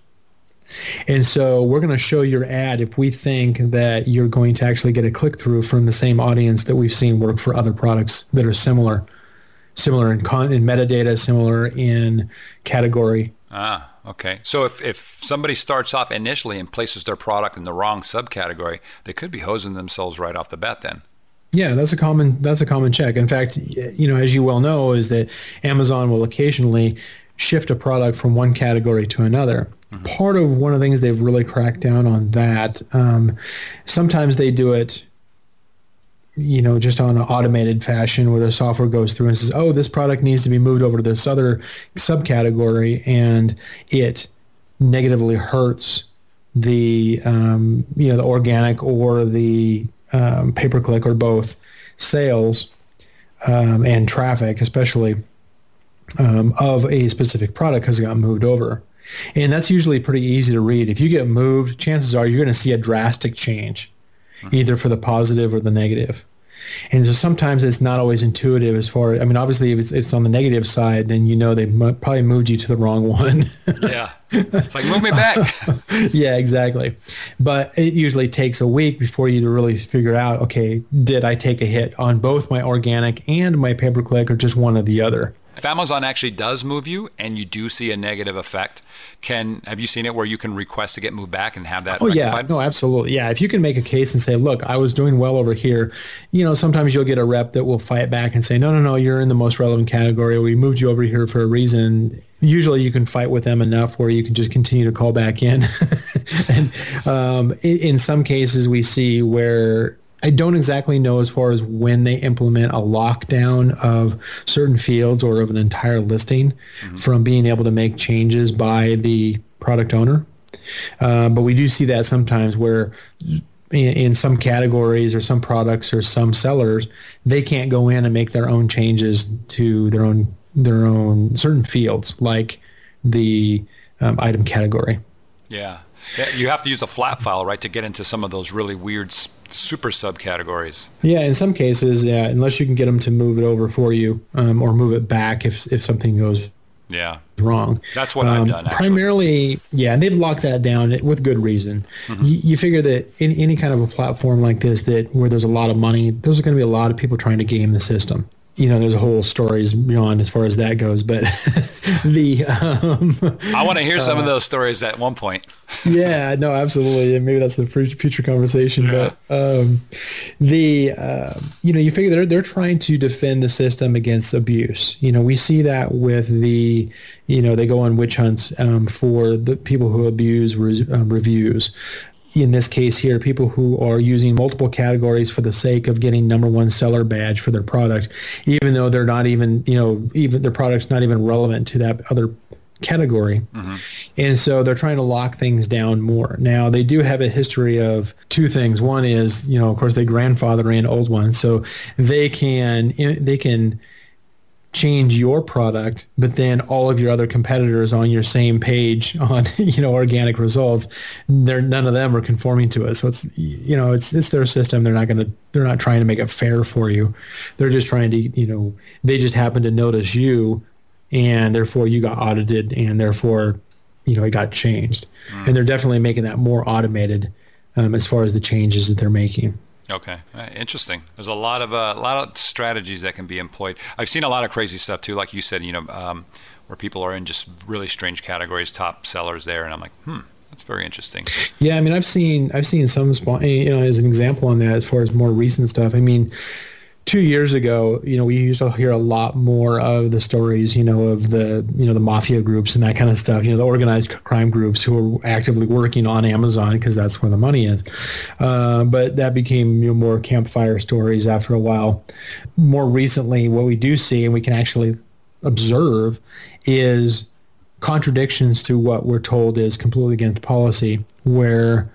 And so we're going to show your ad if we think that you're going to actually get a click through from the same audience that we've seen work for other products that are similar, similar in con- in metadata, similar in category. Ah, okay. So if, if somebody starts off initially and places their product in the wrong subcategory, they could be hosing themselves right off the bat then. Yeah, that's a common that's a common check. In fact, you know, as you well know, is that Amazon will occasionally shift a product from one category to another. Mm-hmm. Part of one of the things they've really cracked down on that. Um, sometimes they do it you know, just on an automated fashion where the software goes through and says, oh, this product needs to be moved over to this other subcategory, and it negatively hurts the, um, you know, the organic or the um, pay per click or both sales um, and traffic, especially um, of a specific product it got moved over. And that's usually pretty easy to read. If you get moved, chances are you're going to see a drastic change Mm-hmm. either for the positive or the negative. And so sometimes it's not always intuitive as far. I mean, obviously, if it's, if it's on the negative side, then you know they probably moved you to the wrong one. yeah, it's like move me back. yeah, exactly. But it usually takes a week before you to really figure out. Okay, did I take a hit on both my organic and my pay per click, or just one or the other? If Amazon actually does move you and you do see a negative effect, can have you seen it where you can request to get moved back and have that? Oh rectified? yeah, no, absolutely. Yeah, if you can make a case and say, look, I was doing well over here, you know, sometimes you'll get a rep that will fight back and say, no, no, no, you're in the most relevant category. We moved you over here for a reason. Usually, you can fight with them enough where you can just continue to call back in. and um, in, in some cases, we see where I don't exactly know as far as when they implement a lockdown of certain fields or of an entire listing mm-hmm. from being able to make changes by the product owner. Uh, but we do see that sometimes where in, in, some categories or some products or some sellers, they can't go in and make their own changes to their own their own certain fields like the um, item category. Yeah. You have to use a flat file, right, to get into some of those really weird super subcategories. Yeah, in some cases, yeah, unless you can get them to move it over for you um, or move it back if if something goes yeah wrong. That's what um, I've done. Actually. Primarily, yeah, and they've locked that down with good reason. Mm-hmm. You, you, figure that in any kind of a platform like this, that where there's a lot of money, there's going to be a lot of people trying to game the system. You know, there's a whole stories beyond as far as that goes, but the um, I want to hear some uh, of those stories at one point. yeah, no, absolutely, and maybe that's a future conversation. Yeah. But um, the uh, you know, you figure they're they're trying to defend the system against abuse. You know, we see that with the you know they go on witch hunts um, for the people who abuse re- um, reviews in this case here, people who are using multiple categories for the sake of getting number one seller badge for their product, even though they're not even, you know, even their product's not even relevant to that other category. Mm-hmm. And so they're trying to lock things down more. Now they do have a history of two things. One is, you know, of course they grandfather in old ones. So they can, they can, change your product, but then all of your other competitors on your same page on you know organic results, they're none of them are conforming to it. So it's you know it's it's their system. They're not going to they're not trying to make it fair for you. They're just trying to you know they just happen to notice you, and therefore you got audited, and therefore you know it got changed. Mm. And they're definitely making that more automated um, as far as the changes that they're making. Okay, interesting. There's a lot of uh, a lot of strategies that can be employed. I've seen a lot of crazy stuff too, like you said. You know, um, where people are in just really strange categories, top sellers there, and I'm like, hmm, that's very interesting. Yeah, I mean, I've seen I've seen some, you know, as an example on that, as far as more recent stuff. I mean, two years ago, you know, we used to hear a lot more of the stories, you know, of the, you know, the mafia groups and that kind of stuff, you know, the organized crime groups who are actively working on Amazon because that's where the money is. Uh, but that became you know, more campfire stories after a while. More recently, what we do see and we can actually observe is contradictions to what we're told is completely against policy, where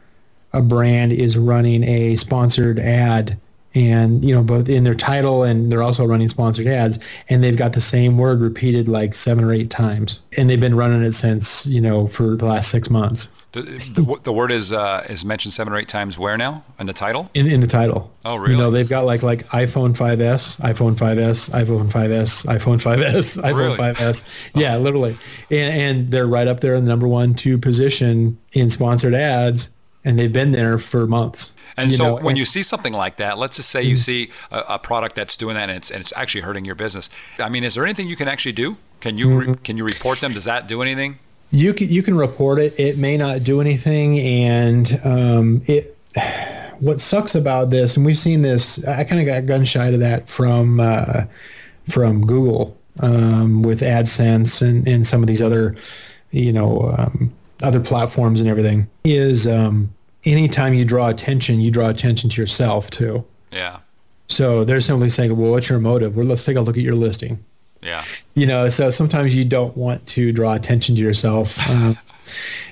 a brand is running a sponsored ad and you know both in their title and they're also running sponsored ads and they've got the same word repeated like seven or eight times. And they've been running it since you know for the last six months. The, the, the word is uh, is mentioned seven or eight times where now? In the title? In, in the title. Oh really you know they've got like like iphone 5s iphone 5s iphone 5s iphone 5s iphone really? 5s yeah oh. literally. And, and they're right up there in the number one two position in sponsored ads and they've been there for months and so know, when and, you see something like that, let's just say mm-hmm. you see a, a, product that's doing that and it's, and it's actually hurting your business. I mean, is there anything you can actually do? Can you mm-hmm. re, can you report them? Does that do anything? You can you can report it. It may not do anything, and um, it. What sucks about this, and we've seen this, I kind of got gun shy to that from uh, from Google um, with AdSense and, and some of these other, you know, um, other platforms and everything. Is um, anytime you draw attention, you draw attention to yourself too. Yeah. So they're simply saying, well, what's your motive? Well, let's take a look at your listing. Yeah. You know, so sometimes you don't want to draw attention to yourself. Um,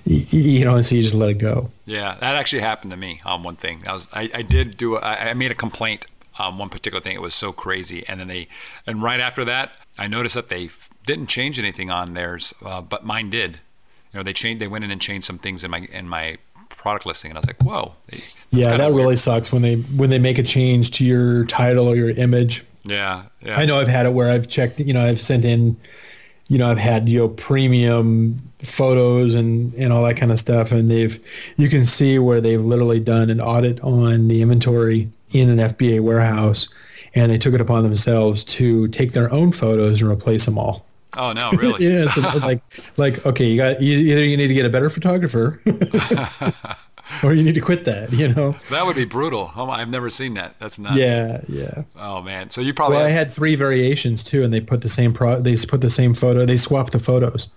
you, know, and so you just let it go. Yeah, that actually happened to me on um, one thing. I was, I, I did do, a, I made a complaint on um, one particular thing. It was so crazy, and then they, and right after that, I noticed that they didn't change anything on theirs, uh, but mine did. You know, they changed, they went in and changed some things in my in my product listing, and I was like, whoa. Yeah, that weird. really sucks when they when they make a change to your title or your image. Yeah, yeah. I know I've had it where I've checked, you know, I've sent in, you know, I've had you know premium photos and and all that kind of stuff, and they've you can see where they've literally done an audit on the inventory in an FBA warehouse, and they took it upon themselves to take their own photos and replace them all. Oh no, really? yeah, so like like okay, you got either you need to get a better photographer or you need to quit that, you know. That would be brutal. Oh, I've never seen that. That's nuts. Yeah, yeah. Oh man. So you probably Well, have... I had three variations too and they put the same pro they put the same photo, they swapped the photos.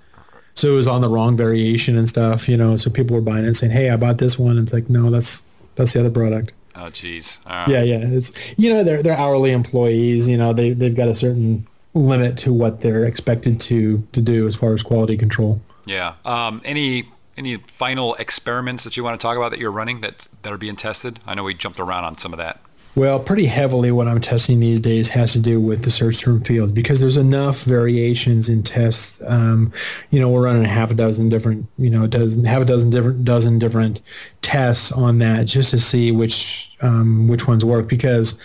So it was on the wrong variation and stuff, you know. So people were buying it and saying, "Hey, I bought this one." And it's like, "No, that's that's the other product." Oh, geez. Yeah, yeah. It's you know they're they're hourly employees. You know they they've got a certain limit to what they're expected to to do as far as quality control. Yeah. Um, any any final experiments that you want to talk about that you're running that that are being tested? I know we jumped around on some of that. Well, pretty heavily what I'm testing these days has to do with the search term field because there's enough variations in tests. Um, you know, we're running half a dozen different, you know, dozen half a dozen different dozen different tests on that just to see which um, which ones work because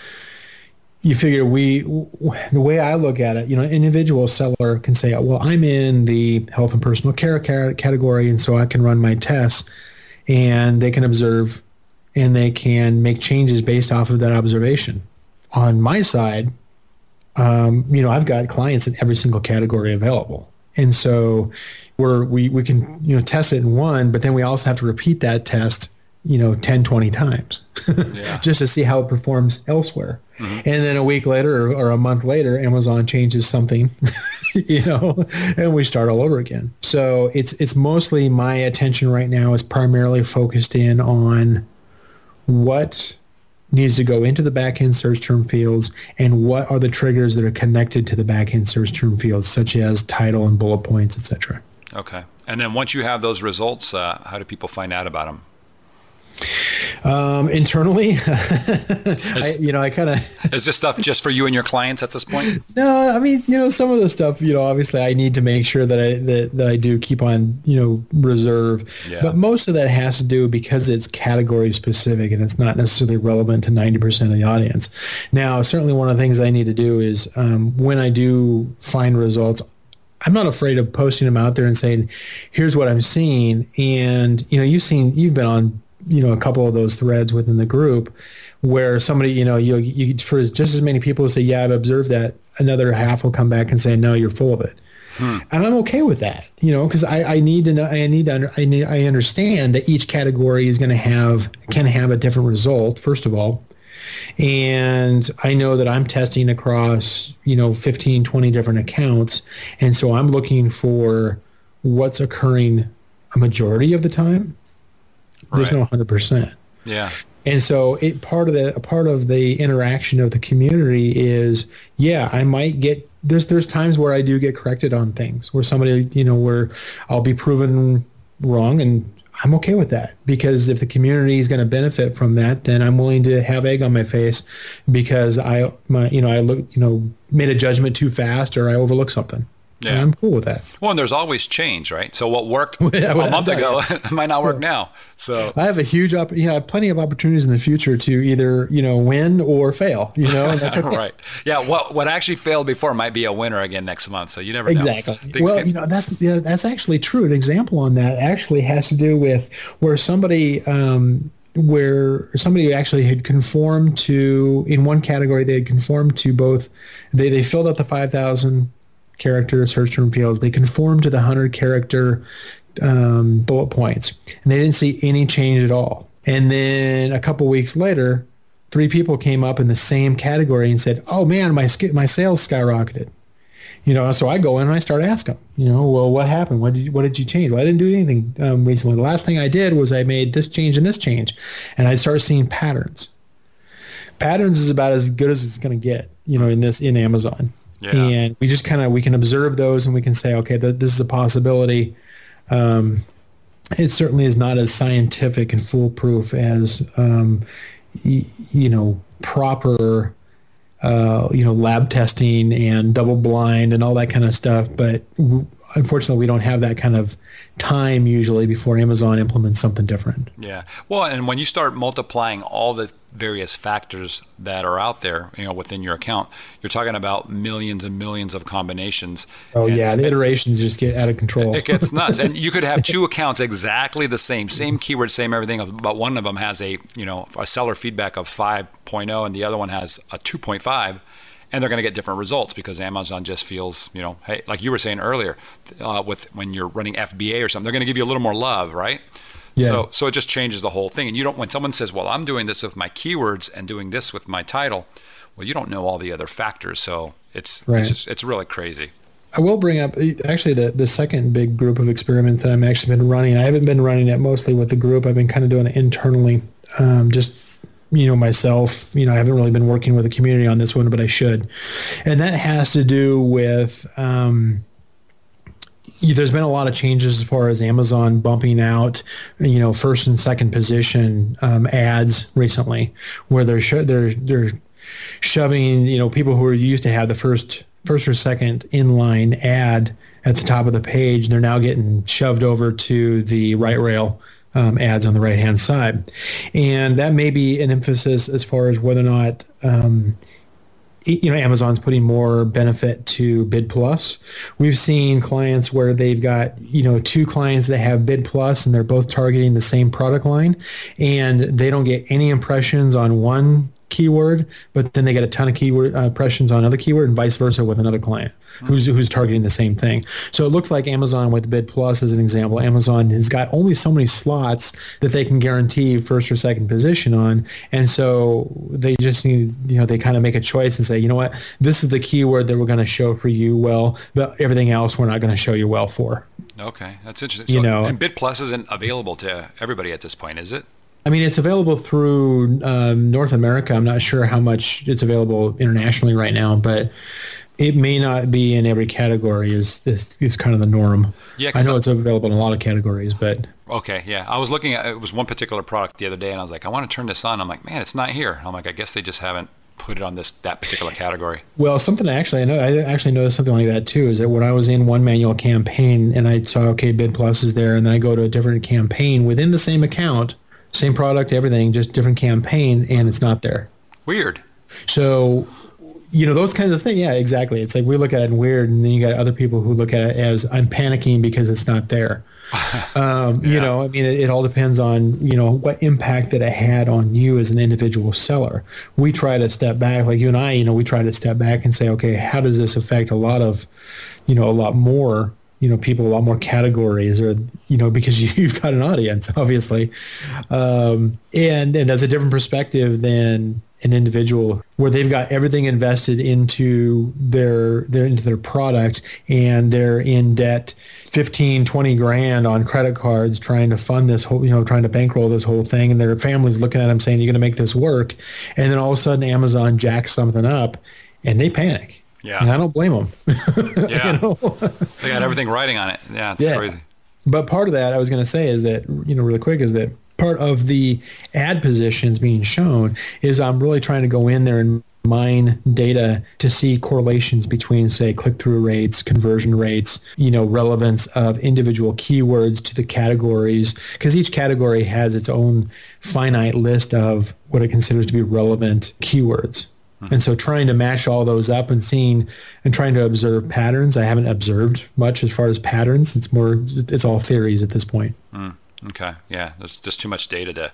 you figure we the way I look at it, you know, an individual seller can say, well, I'm in the health and personal care category, and so I can run my tests, and they can observe, and they can make changes based off of that observation. On my side, um, you know, I've got clients in every single category available. And so we're, we, we can, you know, test it in one, but then we also have to repeat that test, you know, 10, 20 times yeah. just to see how it performs elsewhere. Mm-hmm. And then a week later or, or, a month later, Amazon changes something, you know, and we start all over again. So it's, it's mostly my attention right now is primarily focused in on what needs to go into the backend search term fields and what are the triggers that are connected to the backend search term fields, such as title and bullet points, etc. Okay. And then once you have those results, uh, how do people find out about them? Um, internally, I, you know, I kind of is this stuff just for you and your clients at this point? No, I mean, you know, some of the stuff, you know, obviously I need to make sure that I that, that I do keep on, you know, reserve. Yeah. But most of that has to do because it's category specific and it's not necessarily relevant to ninety percent of the audience. Now, certainly one of the things I need to do is um, when I do find results, I'm not afraid of posting them out there and saying, "Here's what I'm seeing." And you know, you've seen, you've been on you know a couple of those threads within the group where somebody you know you, you for just as many people will say yeah i've observed that another half will come back and say no you're full of it. Hmm. and i'm okay with that you know because I, I need to know i need to under, I, need, I understand that each category is going to have can have a different result first of all. And i know that i'm testing across you know 15 20 different accounts. And so i'm looking for what's occurring a majority of the time there's right. no hundred percent. Yeah. And so it part of the part of the interaction of the community is yeah, I might get there's there's times where I do get corrected on things where somebody, you know, where I'll be proven wrong and I'm okay with that because if the community is going to benefit from that, then I'm willing to have egg on my face because I, my, you know, I look, you know, made a judgment too fast or I overlooked something. Yeah. And I'm cool with that. Well, and there's always change, right? So what worked yeah, a month ago might not work now. So I have a huge, op- you know, I have plenty of opportunities in the future to either, you know, win or fail, you know, okay. right. Yeah. What, what actually failed before might be a winner again next month. So you never. Exactly. Well, can- you know, that's, yeah, that's actually true. An example on that actually has to do with where somebody, um, where somebody actually had conformed to in one category they had conformed to both they, they filled out the 5000 character search term fields. They conform to the 100 character um, bullet points, and they didn't see any change at all. And then a couple weeks later, three people came up in the same category and said, "Oh man, my my sales skyrocketed." You know, so I go in and I start asking, you know, well, what happened? What did you, what did you change? Well, I didn't do anything um, recently. The last thing I did was I made this change and this change, and I start seeing patterns. Patterns is about as good as it's going to get, you know, in this in Amazon. Yeah. And we just kind of we can observe those and we can say, okay, th- this is a possibility. Um, it certainly is not as scientific and foolproof as um, y- you know proper uh, you know lab testing and double blind and all that kind of stuff. But w- unfortunately, we don't have that kind of time usually before Amazon implements something different. Yeah. Well, and when you start multiplying all the various factors that are out there, you know, within your account, you're talking about millions and millions of combinations. Oh yeah, the it, iterations just get out of control. It gets nuts, and you could have two accounts exactly the same, same keyword, same everything, but one of them has a you know a seller feedback of 5.0, and the other one has a 2.5 and they're going to get different results because Amazon just feels, you know, hey, like you were saying earlier, uh, with when you're running FBA or something, they're going to give you a little more love, right? Yeah. So so it just changes the whole thing. And you don't when someone says, "Well, I'm doing this with my keywords and doing this with my title," well, you don't know all the other factors. So it's right. it's just it's really crazy. I will bring up actually the the second big group of experiments that I'm actually been running. I haven't been running it mostly with the group. I've been kind of doing it internally, um, just you know myself. You know, I haven't really been working with the community on this one, but I should. And that has to do with. Um, there's been a lot of changes as far as Amazon bumping out, you know, first and second position um, ads recently, where they're sho- they're they're shoving you know people who are used to have the first first or second inline ad at the top of the page, they're now getting shoved over to the right rail um, ads on the right hand side, and that may be an emphasis as far as whether or not. Um, you know Amazon's putting more benefit to Bid Plus. We've seen clients where they've got you know two clients that have Bid Plus and they're both targeting the same product line, and they don't get any impressions on one keyword, but then they get a ton of keyword uh, impressions on another keyword, and vice versa with another client who's who's targeting the same thing. So it looks like Amazon with Bid Plus as an example, Amazon has got only so many slots that they can guarantee first or second position on, and so they just need you know they kind of make a choice and say, you know what, this is the keyword that we're going to show for you well, but everything else we're not going to show you well for. Okay, that's interesting. You know- and Bid Plus isn't available to everybody at this point, is it? I mean, it's available through um, North America. I'm not sure how much it's available internationally right now, but it may not be in every category. Is is, is kind of the norm. Yeah, I know I- it's available in a lot of categories, but Okay, yeah. I was looking at it was one particular product the other day, and I was like, I want to turn this on. I'm like, man, it's not here. I'm like, I guess they just haven't put it on this that particular category. well, something actually I know I actually noticed something like that too. Is that when I was in one manual campaign and I saw okay, Bid Plus is there, and then I go to a different campaign within the same account, same product, everything, just different campaign, and it's not there. Weird. So, you know, those kinds of things. Yeah, exactly. It's like we look at it and weird, and then you got other people who look at it as I'm panicking because it's not there. Um, You know, I mean, it, it all depends on you know what impact that it had on you as an individual seller. We try to step back, like you and I. You know, we try to step back and say, okay, how does this affect a lot of, you know, a lot more you know people a lot more categories or you know because you've got an audience obviously. Um, and and that's a different perspective than an individual where they've got everything invested into their their into their product and they're in debt 15 20 grand on credit cards trying to fund this whole you know trying to bankroll this whole thing. And their family's looking at them saying you're going to make this work. And then all of a sudden amazon jacks something up and they panic Yeah. and i don't blame them Yeah, you know? they got everything writing on it. Yeah, it's Yeah. crazy. But part of that I was going to say is that you know really quick is that part of the ad positions being shown is I'm really trying to go in there and mine data to see correlations between say click-through rates conversion rates you know relevance of individual keywords to the categories because each category has its own finite list of what it considers to be relevant keywords and so trying to match all those up and seeing and trying to observe patterns. I haven't observed much as far as patterns. It's more, it's all theories at this point. Okay, yeah. There's just too much data to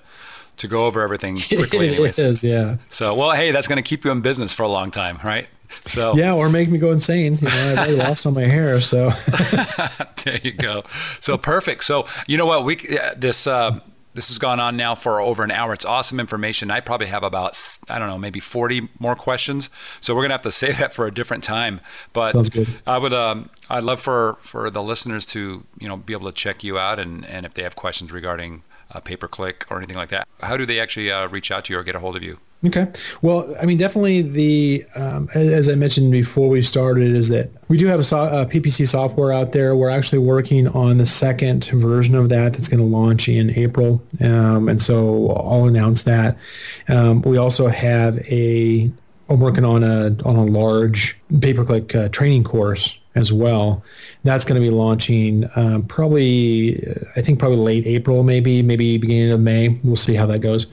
to go over everything quickly. It is, yeah. So, well, hey, that's going to keep you in business for a long time, right? So, Yeah, or make me go insane. You know, I've already lost all my hair, so there you go. So perfect. So you know what? We this uh, this has gone on now for over an hour. It's awesome information. I probably have about I don't know maybe forty more questions. So we're gonna have to save that for a different time. But Sounds good. I would um, I'd love for for the listeners to you know be able to check you out and and if they have questions regarding uh, pay per click or anything like that, how do they actually uh, reach out to you or get a hold of you? Okay. Well, I mean, definitely the um, as, I mentioned before we started, is that we do have a, so, a PPC software out there. We're actually working on the second version of that that's going to launch in April, um, and so I'll announce that. Um, we also have a. I'm working on a on a large pay per click uh, training course as well. That's going to be launching um, probably, I think probably late April, maybe maybe beginning of May. We'll see how that goes.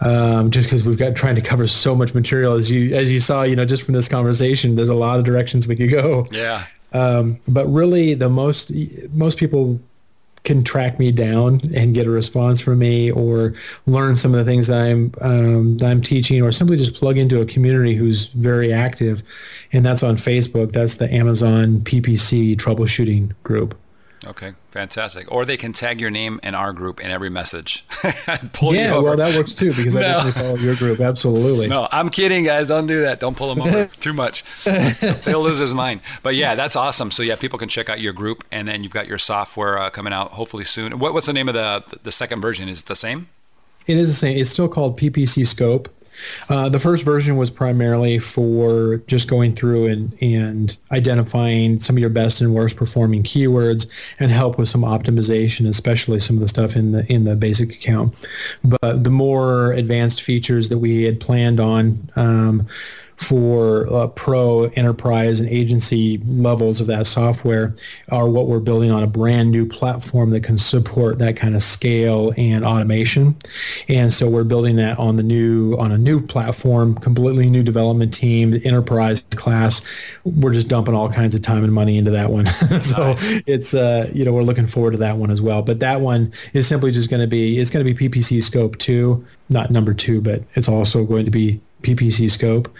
Um, just because we've got trying to cover so much material, as you as you saw, you know, just from this conversation, there's a lot of directions we could go. Yeah. Um, but really, the most most people can track me down and get a response from me, or learn some of the things that I'm um, that I'm teaching, or simply just plug into a community who's very active, and that's on Facebook. That's the Amazon PPC troubleshooting group. Okay, fantastic. Or they can tag your name and our group in every message. Yeah, well, that works too because I definitely follow your group. Absolutely. No, I'm kidding, guys. Don't do that. Don't pull them over too much. He'll lose his mind. But yeah, that's awesome. So yeah, people can check out your group, and then you've got your software uh, coming out hopefully soon. What, what's the name of the the second version? Is it the same? It is the same. It's still called PPC Scope. Uh, the first version was primarily for just going through and, and identifying some of your best and worst performing keywords and help with some optimization, especially some of the stuff in the in the basic account. But the more advanced features that we had planned on um, for uh, pro enterprise and agency levels of that software are what we're building on a brand new platform that can support that kind of scale and automation. And so we're building that on the new on a new platform completely new development team the enterprise class. We're just dumping all kinds of time and money into that one. So it's uh you know we're looking forward to that one as well. But that one is simply just going to be it's going to be ppc scope 2 not number 2 but it's also going to be PPC scope,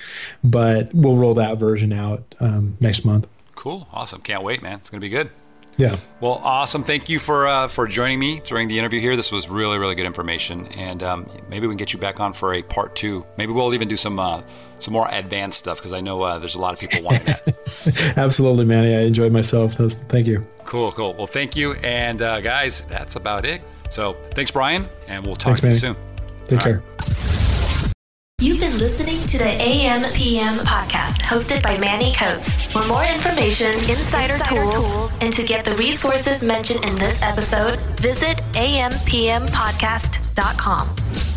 but we'll roll that version out um, next month. Cool. Awesome. Can't wait, man. It's going to be good. Yeah. Well, awesome. Thank you for uh, for joining me during the interview here. This was really, really good information, and um, maybe we can get you back on for a part two. Maybe we'll even do some uh, some more advanced stuff because I know uh, there's a lot of people wanting that. Absolutely, Manny. I enjoyed myself. Thank you. Cool, cool. Well, thank you, and uh, guys, that's about it. So, thanks, Brian, and we'll talk thanks, to you soon. Take All care. Right. You've been listening to the AM PM podcast hosted by Manny Coats. For more information, insider, insider tools, tools, and to get the resources mentioned in this episode, visit ampmpodcast.com.